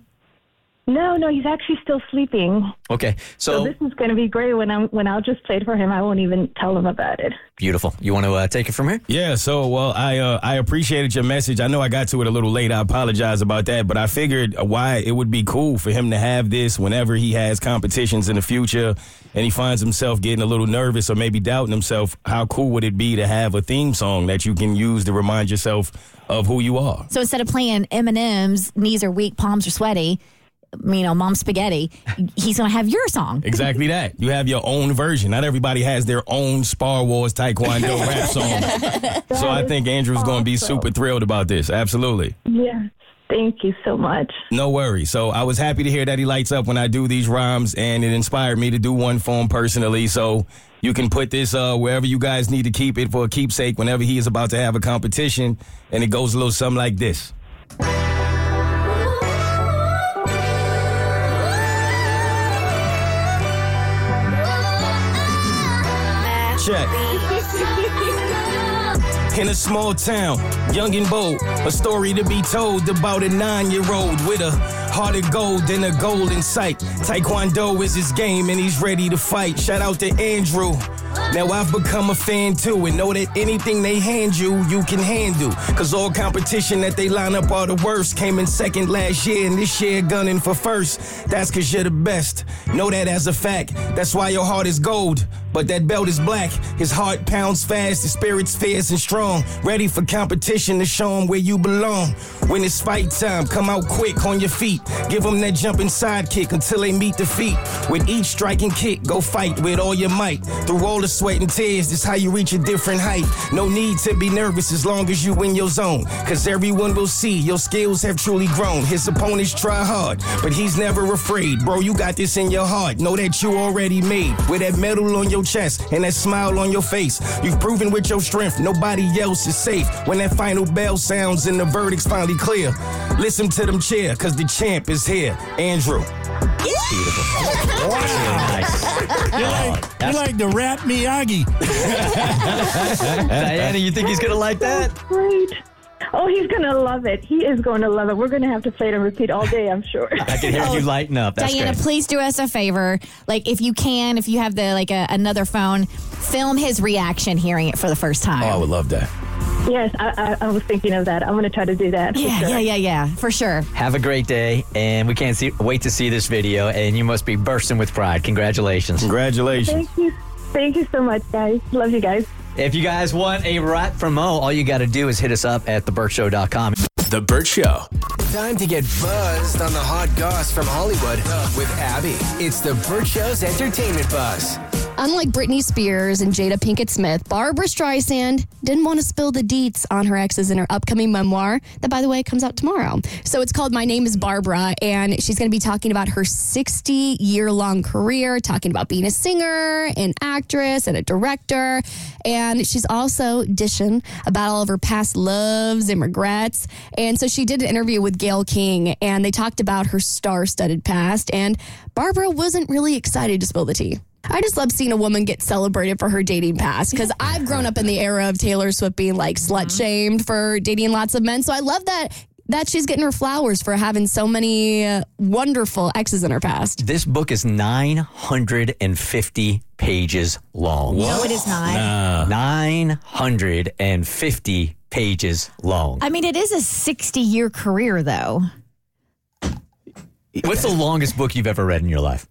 No, no, he's actually still sleeping. Okay. So, So, this is going to be great when I'm when I'll just play it for him. I won't even tell him about it. beautiful. You want to uh, take it from here? Yeah, so well, I uh, I appreciated your message. I know I got to it a little late. I apologize about that, but I figured why it would be cool for him to have this whenever he has competitions in the future and he finds himself getting a little nervous or maybe doubting himself. How cool would it be to have a theme song that you can use to remind yourself of who you are? So instead of playing Eminem's "Knees Are Weak, Palms Are Sweaty," you know, Mom Spaghetti, he's gonna have your song. Exactly that. You have your own version. Not everybody has their own Star Wars Taekwondo rap song. So I think Andrew's going to be super thrilled about this. Absolutely. Yeah. Thank you so much. No worries. So I was happy to hear that he lights up when I do these rhymes, and it inspired me to do one for him personally. So you can put this uh, wherever you guys need to keep it for a keepsake whenever he is about to have a competition, and it goes a little something like this. Check. In a small town, young and bold, a story to be told about a nine year old with a heart of gold and a goal in sight. Taekwondo is his game and he's ready to fight. Shout out to Andrew. Now I've become a fan too and know that anything they hand you, you can handle. Cause all competition that they line up are the worst. Came in second last year and this year gunning for first. That's cause you're the best. Know that as a fact. That's why your heart is gold. But that belt is black. His heart pounds fast, his spirit's fierce and strong. Ready for competition to show him where you belong. When it's fight time, come out quick on your feet. Give them that jumping sidekick until they meet defeat. With each striking kick, go fight with all your might. Through all the sweat and tears, this how you reach a different height. No need to be nervous as long as you in your zone. Cause everyone will see your skills have truly grown. His opponents try hard, but he's never afraid. Bro, you got this in your heart. Know that you already made. With that medal on your chest and that smile on your face. You've proven with your strength, nobody else is safe. When that final bell sounds and the verdict's finally clear, listen to them cheer, cause the champ is here. Andrew. Beautiful. You like, you like the rap Miyagi. Diana, you think he's gonna like that? Great. Oh, he's going to love it. He is going to love it. We're going to have to play it and repeat all day, I'm sure. I can hear you lighten up. That's Diana, great. please do us a favor. Like, if you can, if you have the like a, another phone, film his reaction hearing it for the first time. Oh, I would love that. Yes, I, I, I was thinking of that. I'm going to try to do that. yeah, sure. yeah, yeah, yeah, for sure. Have a great day, and we can't see, wait to see this video. And you must be bursting with pride. Congratulations! Congratulations! Thank you. Thank you so much, guys. Love you guys. If you guys want a rap from Mo, all you got to do is hit us up at theburtshow.com. The Burt Show. Time to get buzzed on the hot goss from Hollywood with Abby. It's the Burt Show's entertainment buzz. Unlike Britney Spears and Jada Pinkett Smith, Barbra Streisand didn't want to spill the deets on her exes in her upcoming memoir that, by the way, comes out tomorrow. So it's called My Name is Barbra, and she's going to be talking about her 60 year long career, talking about being a singer, an actress, and a director. And she's also dishing about all of her past loves and regrets. And so she did an interview with Gayle King, and they talked about her star studded past. And Barbra wasn't really excited to spill the tea. I just love seeing a woman get celebrated for her dating past because I've grown up in the era of Taylor Swift being like slut shamed for dating lots of men. So I love that that she's getting her flowers for having so many uh, wonderful exes in her past. This book is 950 pages long. No, it is not. 950 pages long. I mean, it is a 60 year career, though. What's the longest book you've ever read in your life?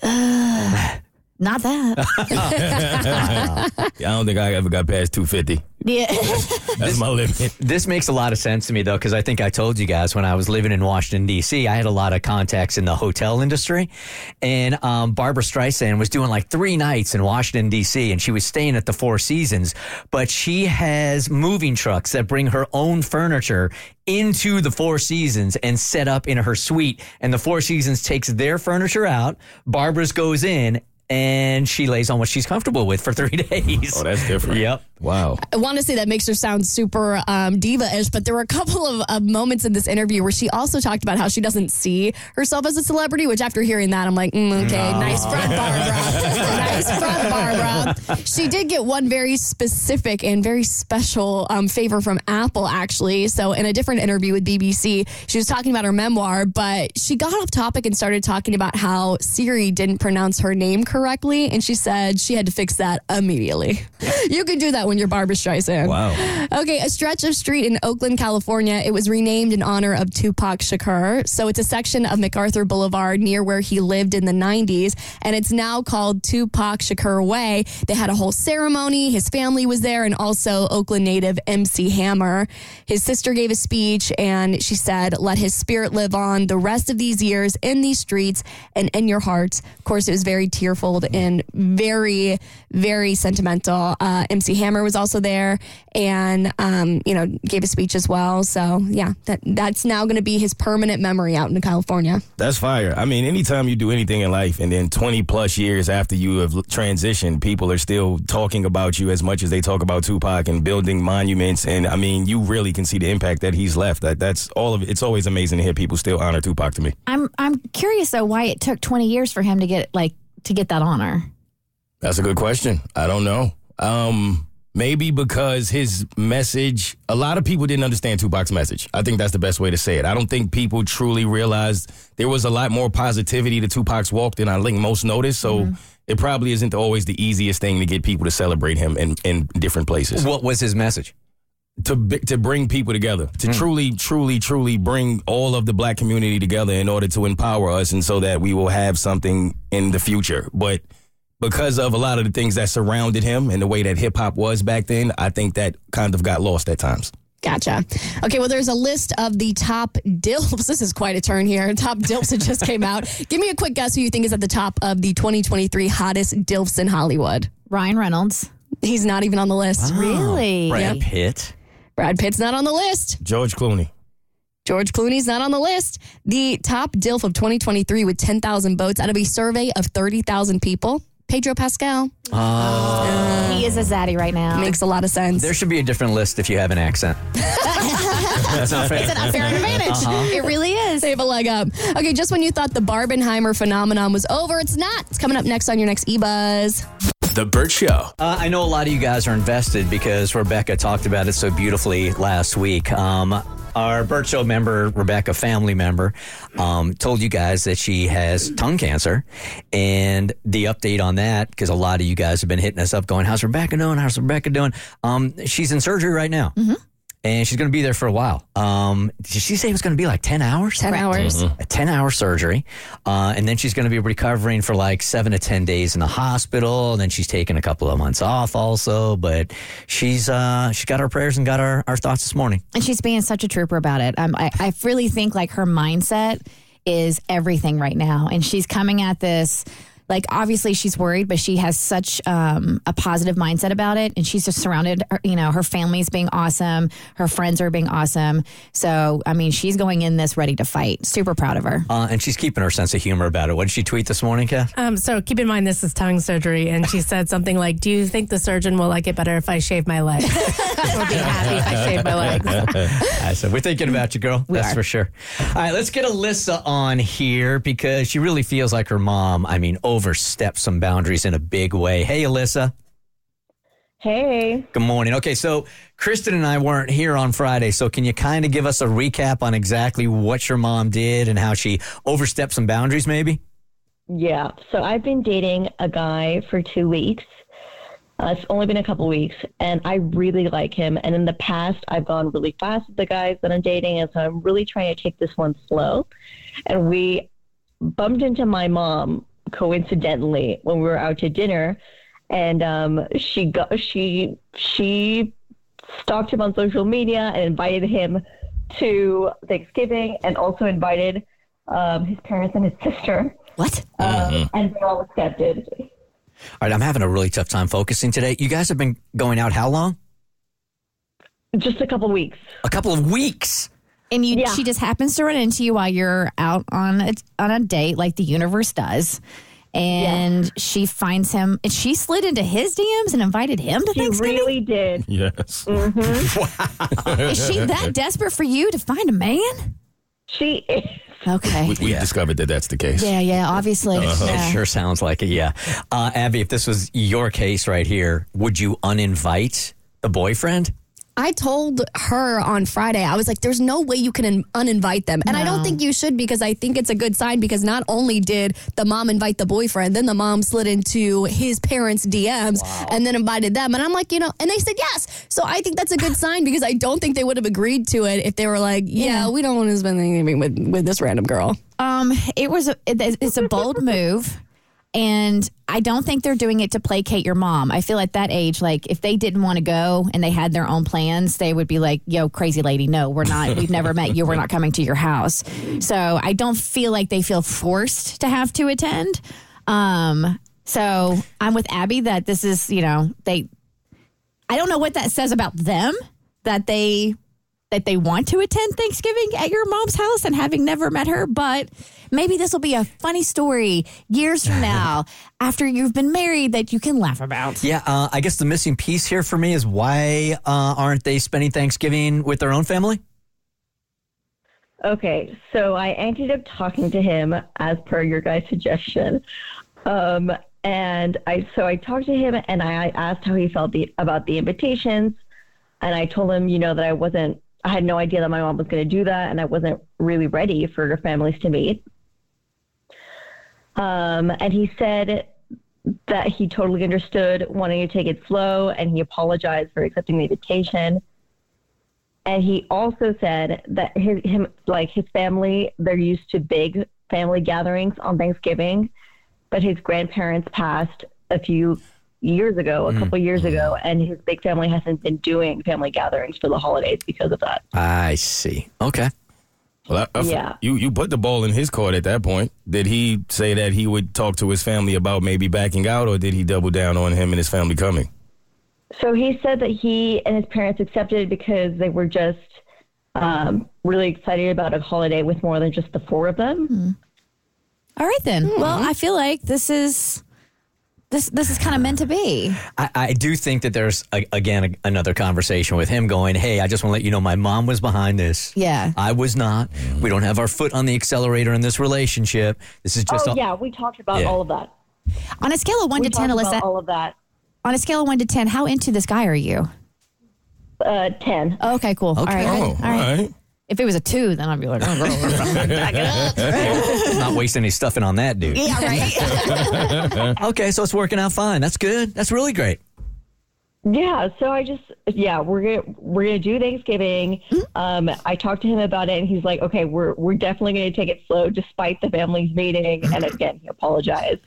呃，Not that. I don't think I ever got past 250. yeah. That's my limit. This makes a lot of sense to me, though, because I think I told you guys when I was living in Washington, D.C., I had a lot of contacts in the hotel industry. And um, Barbra Streisand was doing like three nights in Washington, D.C., and she was staying at the Four Seasons. But she has moving trucks that bring her own furniture into the Four Seasons and set up in her suite. And the Four Seasons takes their furniture out, Barbra's goes in, and she lays on what she's comfortable with for three days. Oh, that's different. Yep. Wow. I want to say that makes her sound super um, diva-ish, but there were a couple of, of moments in this interview where she also talked about how she doesn't see herself as a celebrity. Which, after hearing that, I'm like, mm, okay, nice front, Barbra. nice front, Barbra. She did get one very specific and very special um, favor from Apple, actually. So, in a different interview with BBC, she was talking about her memoir, but she got off topic and started talking about how Siri didn't pronounce her name correctly, and she said she had to fix that immediately. you can do that when you're Barbra Streisand. Wow. Okay, a stretch of street in Oakland, California. It was renamed in honor of Tupac Shakur. So it's a section of MacArthur Boulevard near where he lived in the 90s, and it's now called Tupac Shakur Way. They had a whole ceremony. His family was there, and also Oakland native MC Hammer. His sister gave a speech, and she said, Let his spirit live on the rest of these years in these streets and in your hearts. Of course, it was very tearful household and very, very sentimental. Uh, MC Hammer was also there and, um, you know, gave a speech as well. So, yeah, that, that's now going to be his permanent memory out in California. That's fire. I mean, anytime you do anything in life and then 20 plus years after you have transitioned, people are still talking about you as much as they talk about Tupac and building monuments. And I mean, you really can see the impact that he's left. That That's all of it. It's always amazing to hear people still honor Tupac to me. I'm I'm curious though why it took 20 years for him to get like to get that honor. That's a good question. I don't know. Um, maybe because his message, a lot of people didn't understand Tupac's message. I think that's the best way to say it. I don't think people truly realized there was a lot more positivity to Tupac's walk than I think most noticed. So it probably isn't always the easiest thing to get people to celebrate him in, in different places. What was his message? To to bring people together, to hmm. truly, truly, truly bring all of the black community together in order to empower us, and so that we will have something in the future. But because of a lot of the things that surrounded him and the way that hip hop was back then, I think that kind of got lost at times. Gotcha. Okay, well, there's a list of the top dilfs. This is quite a turn here. Top dilfs that just came out. Give me a quick guess who you think is at the top of the 2023 hottest dilfs in Hollywood. Ryan Reynolds. He's not even on the list. Really? Brad Yep. Pitt. Brad Pitt's not on the list. George Clooney. George Clooney's not on the list. The top DILF of 2023 with 10,000 votes out of a survey of 30,000 people. Pedro Pascal. he is a zaddy right now. Makes a lot of sense. There should be a different list if you have an accent. That's not fair. It's an unfair advantage. Uh-huh. It really is. They have a leg up. Okay, just when you thought the Barbenheimer phenomenon was over, it's not. It's coming up next on your next E-Buzz. The Burt Show. Uh, I know a lot of you guys are invested because Rebecca talked about it so beautifully last week. Um, our Burt Show member, Rebecca, family member, um, told you guys that she has tongue cancer. And the update on that, because a lot of you guys have been hitting us up going, How's Rebecca doing? How's Rebecca doing? Um, she's in surgery right now. And she's going to be there for a while. Um, did she say it was going to be like 10 hours? 10 hours. A 10 hour surgery. Uh, and then she's going to be recovering for like seven to 10 days in the hospital. And then she's taking a couple of months off also. But she's, uh, she got our prayers and got our, our thoughts this morning. And she's being such a trooper about it. Um, I, I really think like her mindset is everything right now. And she's coming at this, like, obviously she's worried, but she has such um, a positive mindset about it. And she's just surrounded, her- you know, her family's being awesome. Her friends are being awesome. So, I mean, she's going in this ready to fight. Super proud of her. Uh, and she's keeping her sense of humor about it. What did she tweet this morning, Kat? Um, so keep in mind this is tongue surgery, and she said something like, "Do you think the surgeon will like it better if I shave my legs? Will be happy if I shave my legs." I said, we're thinking about you, girl. That's are. for sure. All right, let's get Alyssa on here because she really feels like her mom, I mean, overstepped some boundaries in a big way. Hey, Alyssa. Hey. Good morning. Okay, so Kristen and I weren't here on Friday, so can you kind of give us a recap on exactly what your mom did and how she overstepped some boundaries, maybe? Yeah. So I've been dating a guy for two weeks. Uh, it's only been a couple weeks, and I really like him. And in the past, I've gone really fast with the guys that I'm dating, and so I'm really trying to take this one slow. And we bumped into my mom coincidentally when we were out to dinner, and um, she got she she stalked him on social media and invited him to Thanksgiving, and also invited um, his parents and his sister. What? Um, And they all accepted. All right, I'm having a really tough time focusing today. You guys have been going out how long? Just a couple weeks. A couple of weeks. And you, Yeah. she just happens to run into you while you're out on a, on a date, like the universe does. And she finds him, and she slid into his DMs and invited him to She Thanksgiving. really did. Yes. Is she that desperate for you to find a man? She is. Okay. We, we discovered that that's the case. Yeah, yeah, obviously. Yeah. It sure sounds like it, yeah. Uh, Abby, if this was your case right here, would you uninvite the boyfriend? I told her on Friday, I was like, there's no way you can un- uninvite them. And I don't think you should because I think it's a good sign because not only did the mom invite the boyfriend, then the mom slid into his parents' DMs and then invited them. And I'm like, you know, and they said yes. So I think that's a good sign because I don't think they would have agreed to it if they were like, yeah, we don't want to spend anything with, with this random girl. Um, it was a, it, it's a bold move, and I don't think they're doing it to placate your mom. I feel at that age, like if they didn't want to go and they had their own plans, they would be like, "Yo, crazy lady, no, we're not. We've never met you. We're not coming to your house." So I don't feel like they feel forced to have to attend. Um, So I'm with Abby that this is, you know, they. I don't know what that says about them that they that they want to attend Thanksgiving at your mom's house and having never met her, but maybe this will be a funny story years from now after you've been married that you can laugh about. Yeah, uh, I guess the missing piece here for me is why uh, aren't they spending Thanksgiving with their own family? Okay, so I ended up talking to him as per your guys' suggestion. Um, and I so I talked to him and I asked how he felt the, about the invitations. And I told him, you know, that I wasn't, I had no idea that my mom was going to do that and I wasn't really ready for families to meet. Um, and he said that he totally understood wanting to take it slow and he apologized for accepting the invitation. And he also said that his, him, like his family, they're used to big family gatherings on Thanksgiving, but his grandparents passed a few years ago, a Mm. couple years ago, and his big family hasn't been doing family gatherings for the holidays because of that. I see. Okay. Well, I, I, Yeah. You you put the ball in his court at that point. Did he say that he would talk to his family about maybe backing out, or did he double down on him and his family coming? So he said that he and his parents accepted because they were just um, really excited about a holiday with more than just the four of them. All right then. Well, I feel like this is this this is kind of meant to be. I, I do think that there's, a, again, a, another conversation with him going, hey, I just want to let you know my mom was behind this. Yeah. I was not. We don't have our foot on the accelerator in this relationship. This is just oh a- yeah, we talked about Yeah. all of that. On a scale of one We to ten, about Alyssa, all of that. on a scale of one to ten, how into this guy are you? Uh, ten. Okay, cool. All right. Oh, all right. If it was a two, then I'd be like, oh, back it up. not wasting any stuffing on that dude. yeah, right. okay, so it's working out fine. That's good. That's really great. Yeah, so I just yeah, we're gonna we're gonna do Thanksgiving. Um, I talked to him about it, and he's like, okay, we're we're definitely gonna take it slow, despite the family's meeting. And again, he apologized.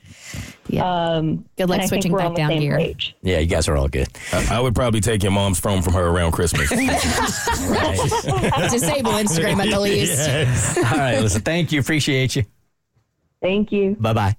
Yeah. Um, Good luck and I think switching back down same here. page. Yeah, you guys are all good. I, I would probably take your mom's phone from her around Christmas. Disable Instagram at the least. all right, listen, thank you. Appreciate you. Thank you. Bye bye.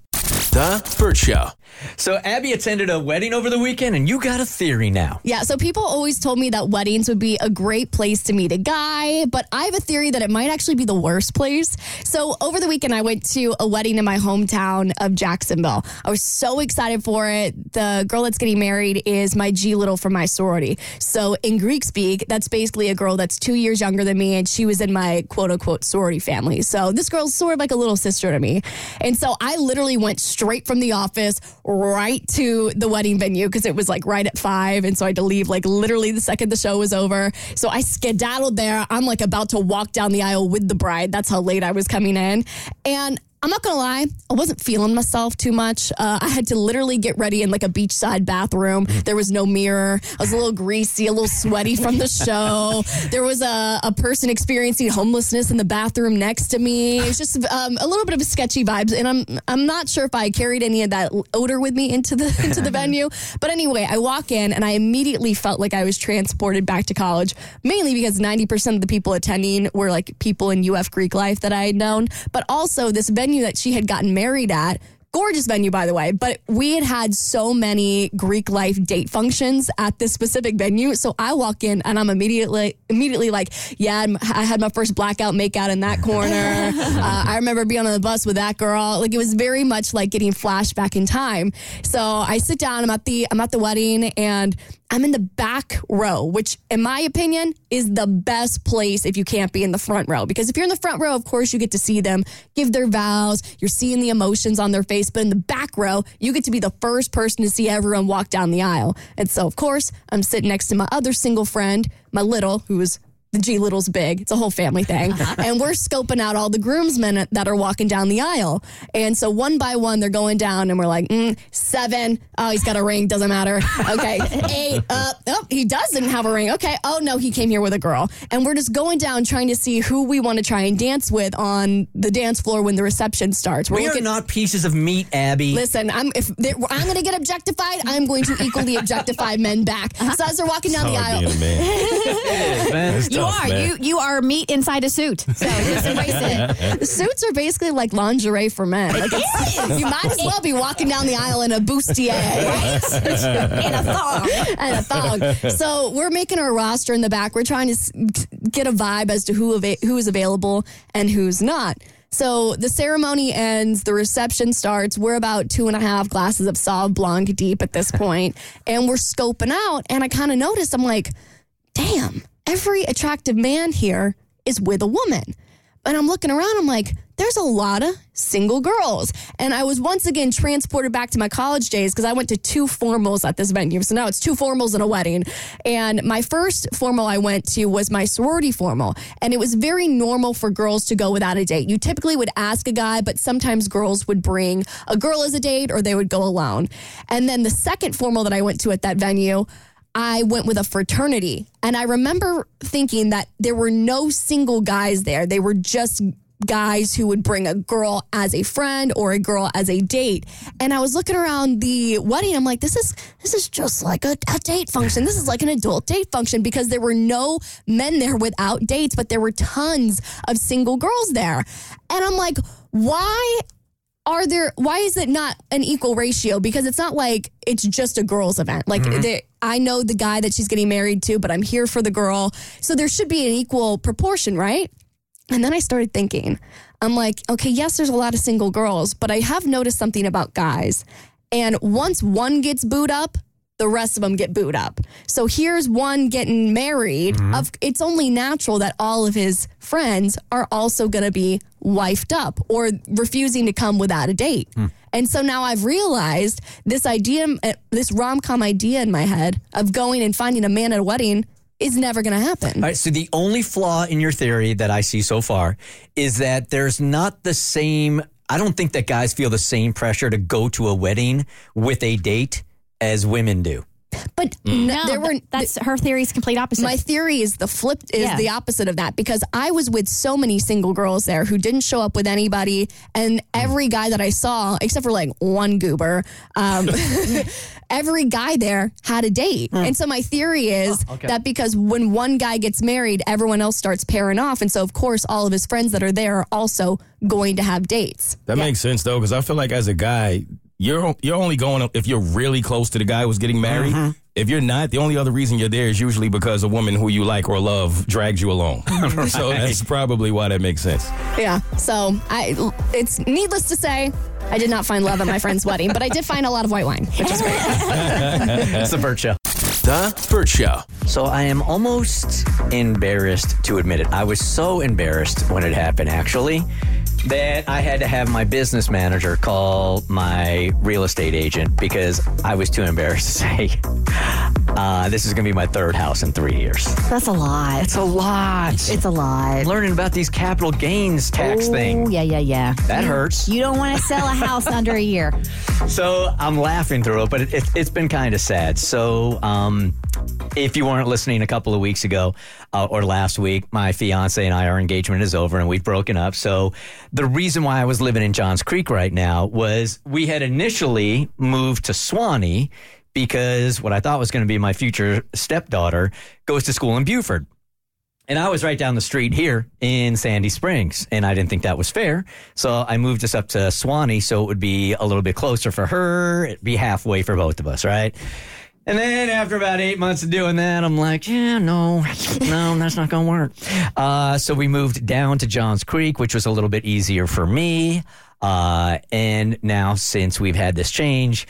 The Burt Show. So, Abby attended a wedding over the weekend, and you got a theory now. Yeah, so people always told me that weddings would be a great place to meet a guy, but I have a theory that it might actually be the worst place. So over the weekend, I went to a wedding in my hometown of Jacksonville. I was so excited for it. The girl that's getting married is my G Little from my sorority. So in Greek speak, that's basically a girl that's two years younger than me, and she was in my quote unquote sorority family. So this girl's sort of like a little sister to me. And so I literally went straight from the office right to the wedding venue because it was like right at five. And so I had to leave like literally the second the show was over. So I skedaddled there. I'm like about to walk down the aisle with the bride. That's how late I was coming in. And I'm not gonna lie, I wasn't feeling myself too much. Uh, I had to literally get ready in like a beachside bathroom. There was no mirror. I was a little greasy, a little sweaty from the show. There was a, a person experiencing homelessness in the bathroom next to me. It was just um, a little bit of sketchy vibes, and I'm I'm not sure if I carried any of that odor with me into the into the venue. But anyway, I walk in and I immediately felt like I was transported back to college, mainly because 90% of the people attending were like people in UF Greek life that I had known, but also this venue that she had gotten married at. Gorgeous venue, by the way, but we had had so many Greek life date functions at this specific venue. So I walk in and I'm immediately, immediately like, yeah, I had my first blackout makeout in that corner. uh, I remember being on the bus with that girl. Like it was very much like getting flashed back in time. So I sit down. I'm at the I'm at the wedding and I'm in the back row, which in my opinion is the best place if you can't be in the front row. Because if you're in the front row, of course you get to see them give their vows. You're seeing the emotions on their face. But in the back row, you get to be the first person to see everyone walk down the aisle. And so of course I'm sitting next to my other single friend, my little, who was the G Little's big. It's a whole family thing. and we're scoping out all the groomsmen that are walking down the aisle. And so one by one, they're going down, and we're like, mm, seven. Oh, he's got a ring. Doesn't matter. Okay. Eight. Uh, oh, he doesn't have a ring. Okay. Oh, no, he came here with a girl. And we're just going down trying to see who we want to try and dance with on the dance floor when the reception starts. We're We are not pieces of meat, Abby. Listen, I'm if I'm going to get objectified, I'm going to equally objectify men back. So as they're walking down the aisle, Hard being man. man. you are. man. You you are meat inside a suit. So just embrace it. Suits are basically like lingerie for men. Like it's- you might as well be walking down the aisle in a bustier, right? And a thong. and a thong. So we're making our roster in the back. We're trying to get a vibe as to who ava- who is available and who's not. So the ceremony ends, the reception starts. We're about two and a half glasses of Sauv Blanc deep at this point, and we're scoping out. And I kind of noticed, I'm like, damn, every attractive man here is with a woman. And I'm looking around, I'm like, there's a lot of single girls. And I was once again transported back to my college days because I went to two formals at this venue. So now it's two formals and a wedding. And my first formal I went to was my sorority formal. And it was very normal for girls to go without a date. You typically would ask a guy, but sometimes girls would bring a girl as a date or they would go alone. And then the second formal that I went to at that venue, I went with a fraternity. And I remember thinking that there were no single guys there. They were just guys who would bring a girl as a friend or a girl as a date. And I was looking around the wedding. I'm like, this is this is just like a, a date function. This is like an adult date function because there were no men there without dates, but there were tons of single girls there. And I'm like, why are there why is it not an equal ratio? Because it's not like it's just a girls event. Like Mhm. the, i know the guy that she's getting married to but i'm here for the girl. So there should be an equal proportion right? And then i started thinking i'm like okay yes there's a lot of single girls but i have noticed something about guys. And once one gets booed up the rest of them get booed up. So here's one getting married. Of it's only natural that all of his friends are also going to be wifed up or refusing to come without a date. And so now I've realized this idea, uh, this rom com idea in my head of going and finding a man at a wedding is never going to happen. All right, so the only flaw in your theory that I see so far is that there's not the same. I don't think that guys feel the same pressure to go to a wedding with a date as women do. But Mm. n- there were that's her theory's complete opposite. My theory is the flip is Yeah. the opposite of that because I was with so many single girls there who didn't show up with anybody, and every guy that I saw, except for like one goober, um, every guy there had a date. And so my theory is okay. that because when one guy gets married, everyone else starts pairing off, and so of course all of his friends that are there are also going to have dates. That makes sense though, because I feel like as a guy, you're you're only going if you're really close to the guy who's getting married. Mm-hmm. If you're not, the only other reason you're there is usually because a woman who you like or love drags you along. So that's probably why that makes sense. Yeah. So I, it's needless to say, I did not find love at my friend's wedding, but I did find a lot of white wine, which is great. it's the Burt Show. The Burt Show. So I am almost embarrassed to admit it. I was so embarrassed when it happened, actually, that I had to have my business manager call my real estate agent because I was too embarrassed to say, uh, this is going to be my third house in three years. That's a lot. It's a lot. It's a lot. Learning about these capital gains tax Oh, thing. Yeah, yeah, yeah. That You- hurts. You don't want to sell a house under a year. So I'm laughing through it, but it, it, it's been kind of sad. So, um, if you weren't listening a couple of weeks ago uh, or last week, my fiance and I, our engagement is over and we've broken up. So, the reason why I was living in Johns Creek right now was we had initially moved to Suwanee because what I thought was going to be my future stepdaughter goes to school in Buford. And I was right down the street here in Sandy Springs, and I didn't think that was fair. So I moved us up to Suwanee so it would be a little bit closer for her, it'd be halfway for both of us, right? And then after about eight months of doing that, I'm like, yeah, no, no, that's not going to work. Uh, so we moved down to Johns Creek, which was a little bit easier for me. Uh, and now, since we've had this change,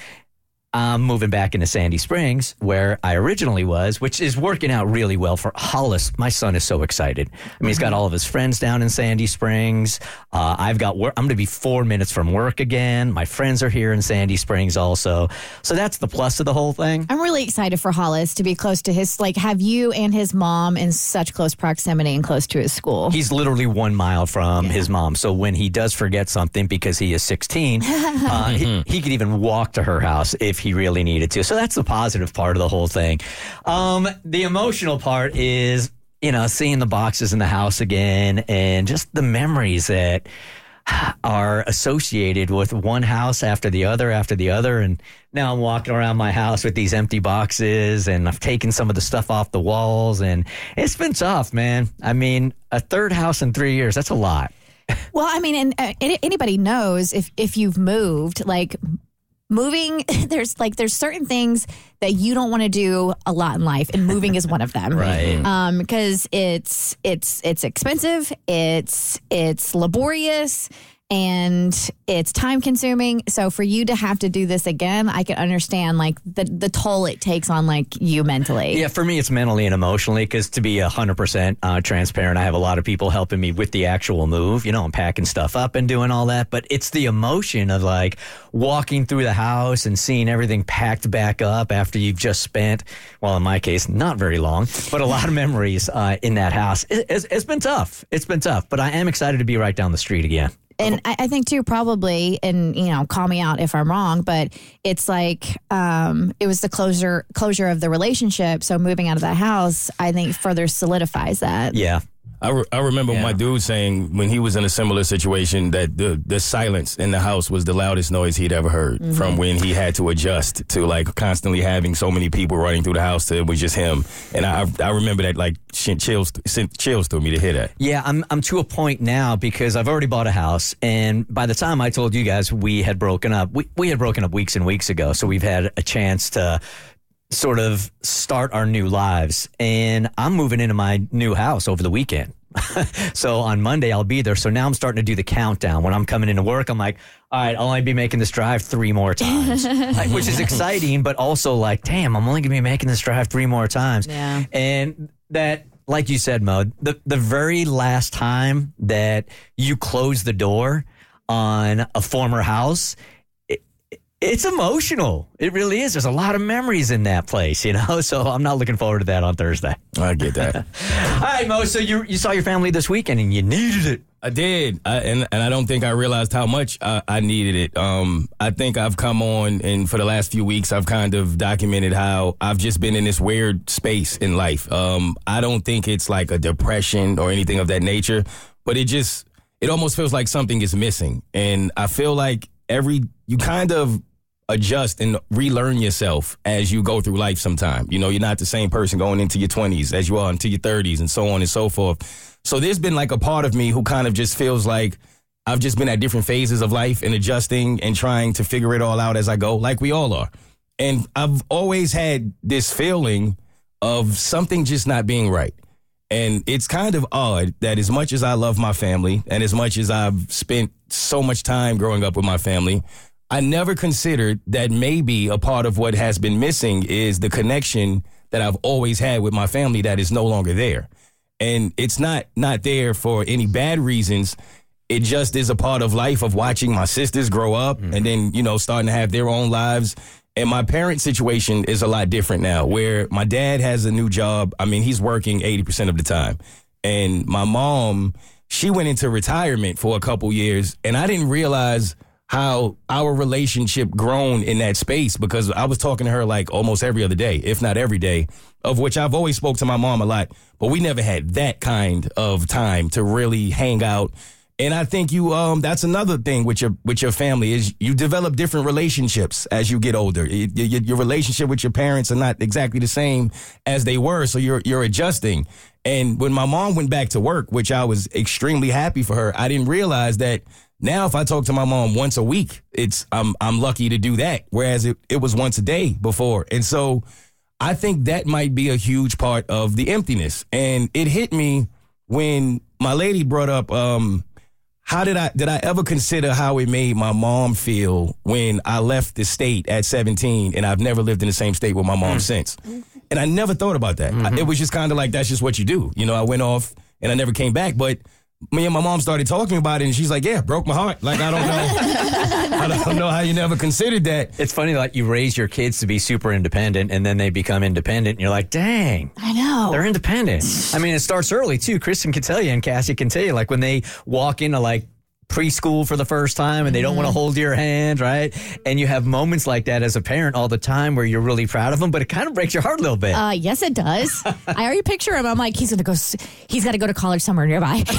I'm moving back into Sandy Springs, where I originally was, which is working out really well for Hollis. My son is so excited. I mean, he's got all of his friends down in Sandy Springs. Uh, I've got work. I'm going to be four minutes from work again. My friends are here in Sandy Springs also. So that's the plus of the whole thing. I'm really excited for Hollis to be close to his, like, have you and his mom in such close proximity and close to his school. He's literally one mile from his mom. So when he does forget something because he is 16, uh, he, he could even walk to her house if he really needed to. So that's the positive part of the whole thing. Um, the emotional part is, you know, seeing the boxes in the house again and just the memories that are associated with one house after the other after the other. And now I'm walking around my house with these empty boxes and I've taken some of the stuff off the walls and it's been tough, man. I mean, a third house in three years, that's a lot. Well, I mean, and uh, anybody knows if if you've moved, like moving, there's like there's certain things that you don't want to do a lot in life, and moving is one of them. Right. Um, because it's it's it's expensive, it's it's laborious. And it's time consuming. So for you to have to do this again, I can understand like the the toll it takes on like you mentally. Yeah, for me, it's mentally and emotionally because to be 100% uh, transparent, I have a lot of people helping me with the actual move. You know, I'm packing stuff up and doing all that, but it's the emotion of like walking through the house and seeing everything packed back up after you've just spent, well, in my case, not very long, but a lot of memories uh, in that house. It, it's, it's been tough. It's been tough, but I am excited to be right down the street again. And I, I think too probably and you know call me out if i'm wrong but it's like um it was the closure closure of the relationship. So moving out of that house i think further solidifies that. Yeah. I, re- I remember my dude saying when he was in a similar situation that the the silence in the house was the loudest noise he'd ever heard Mm-hmm. from when he had to adjust to like constantly having so many people running through the house. To it was just him. And I I remember that like sent chills sent chills through me to hear that. Yeah, I'm I'm to a point now because I've already bought a house, and by the time I told you guys we had broken up, we we had broken up weeks and weeks ago, so we've had a chance to sort of start our new lives, and I'm moving into my new house over the weekend. so on Monday I'll be there. So now I'm starting to do the countdown. When I'm coming into work, I'm like, all right, I'll only be making this drive three more times, like, which is exciting, but also like, damn, I'm only gonna be making this drive three more times. Yeah. And that, like you said, Mo, the, the very last time that you close the door on a former house, it's emotional. It really is. There's a lot of memories in that place, you know? So I'm not looking forward to that on Thursday. I get that All right, Mo. So you, you saw your family this weekend and you needed it. I did, I, and and I don't think I realized how much I, I needed it. Um, I think I've come on, and for the last few weeks, I've kind of documented how I've just been in this weird space in life. Um, I don't think it's like a depression or anything of that nature, but it just it almost feels like something is missing, and I feel like every you kind of adjust and relearn yourself as you go through life sometime. You know, you're not the same person going into your 20s as you are into your 30s and so on and so forth. So there's been like a part of me who kind of just feels like I've just been at different phases of life and adjusting and trying to figure it all out as I go, like we all are. And I've always had this feeling of something just not being right. And it's kind of odd that as much as I love my family and as much as I've spent so much time growing up with my family, I never considered that maybe a part of what has been missing is the connection that I've always had with my family that is no longer there. And it's not not there for any bad reasons. It just is a part of life of watching my sisters grow up mm-hmm. and then, you know, starting to have their own lives. And my parent situation is a lot different now, where my dad has a new job. I mean, he's working 80% of the time. And my mom, she went into retirement for a couple years, and I didn't realize how our relationship grown in that space because I was talking to her like almost every other day, if not every day, of which I've always spoke to my mom a lot, but we never had that kind of time to really hang out. And I think you um that's another thing with your with your family is you develop different relationships as you get older. Your, your relationship with your parents are not exactly the same as they were, so you're you're adjusting. And when my mom went back to work, which I was extremely happy for her, I didn't realize that now if I talk to my mom once a week, it's I'm I'm lucky to do that. Whereas it, it was once a day before. And so I think that might be a huge part of the emptiness. And it hit me when my lady brought up um how did I did I ever consider how it made my mom feel when I left the state at 17 and I've never lived in the same state with my mom since. And I never thought about that. I- it was just kind of like that's just what you do. You know, I went off and I never came back, but me and my mom started talking about it and she's like, "Yeah, broke my heart." Like I don't know. I don't know how you never considered that. It's funny, like you raise your kids to be super independent and then they become independent and you're like, dang. I know. They're independent. I mean, it starts early too. Kristen can tell you and Cassie can tell you, like when they walk into like preschool for the first time and they don't want to hold your hand, right? And you have moments like that as a parent all the time where you're really proud of them, but it kind of breaks your heart a little bit. Uh, yes, it does. I already picture him. I'm like, he's gonna go. s- He's got to go to college somewhere nearby.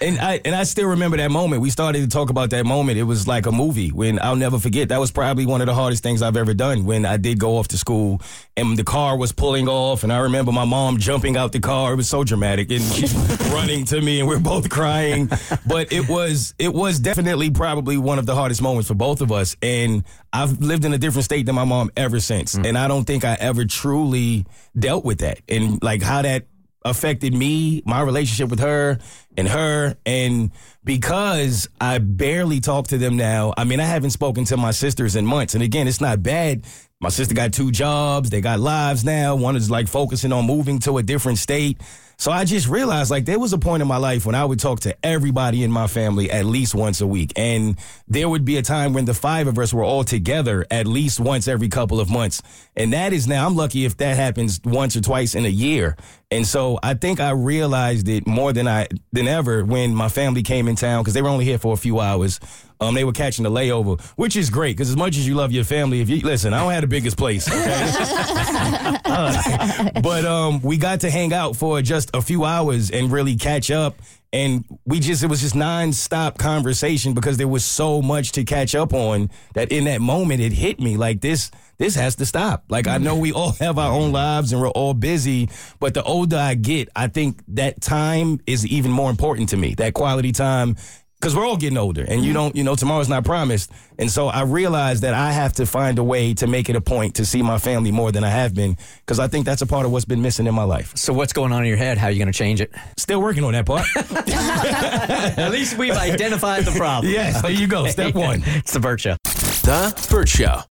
and I and I still remember that moment. We started to talk about that moment. It was like a movie when I'll never forget. That was probably one of the hardest things I've ever done when I did go off to school and the car was pulling off and I remember my mom jumping out the car. It was so dramatic and she's running to me and we're both crying. But it was it was definitely probably one of the hardest moments for both of us. And I've lived in a different state than my mom ever since. Mm. And I don't think I ever truly dealt with that and like how that affected me, my relationship with her and her. And because I barely talk to them now, I mean, I haven't spoken to my sisters in months. And again, it's not bad. My sister got two jobs. They got lives now. One is like focusing on moving to a different state. So I just realized like there was a point in my life when I would talk to everybody in my family at least once a week. And there would be a time when the five of us were all together at least once every couple of months. And that is now, I'm lucky if that happens once or twice in a year. And so I think I realized it more than I than ever when my family came in town because they were only here for a few hours. Um, they were catching the layover, which is great because as much as you love your family, if you listen, I don't have the biggest place, okay? Uh, but um, we got to hang out for just a few hours and really catch up. And we just, it was just nonstop conversation because there was so much to catch up on that in that moment it hit me like this, this has to stop. Like I know we all have our own lives and we're all busy, but the older I get, I think that time is even more important to me. That quality time because we're all getting older and you mm-hmm. don't you know tomorrow's not promised. And so i realized that i have to find a way to make it a point to see my family more than i have been because i think that's a part of what's been missing in my life. So what's going on in your head? How are you going to change it? Still working on that part. At least we've identified the problem. Yes there you go. Step one. It's the burt show. The Burt Show.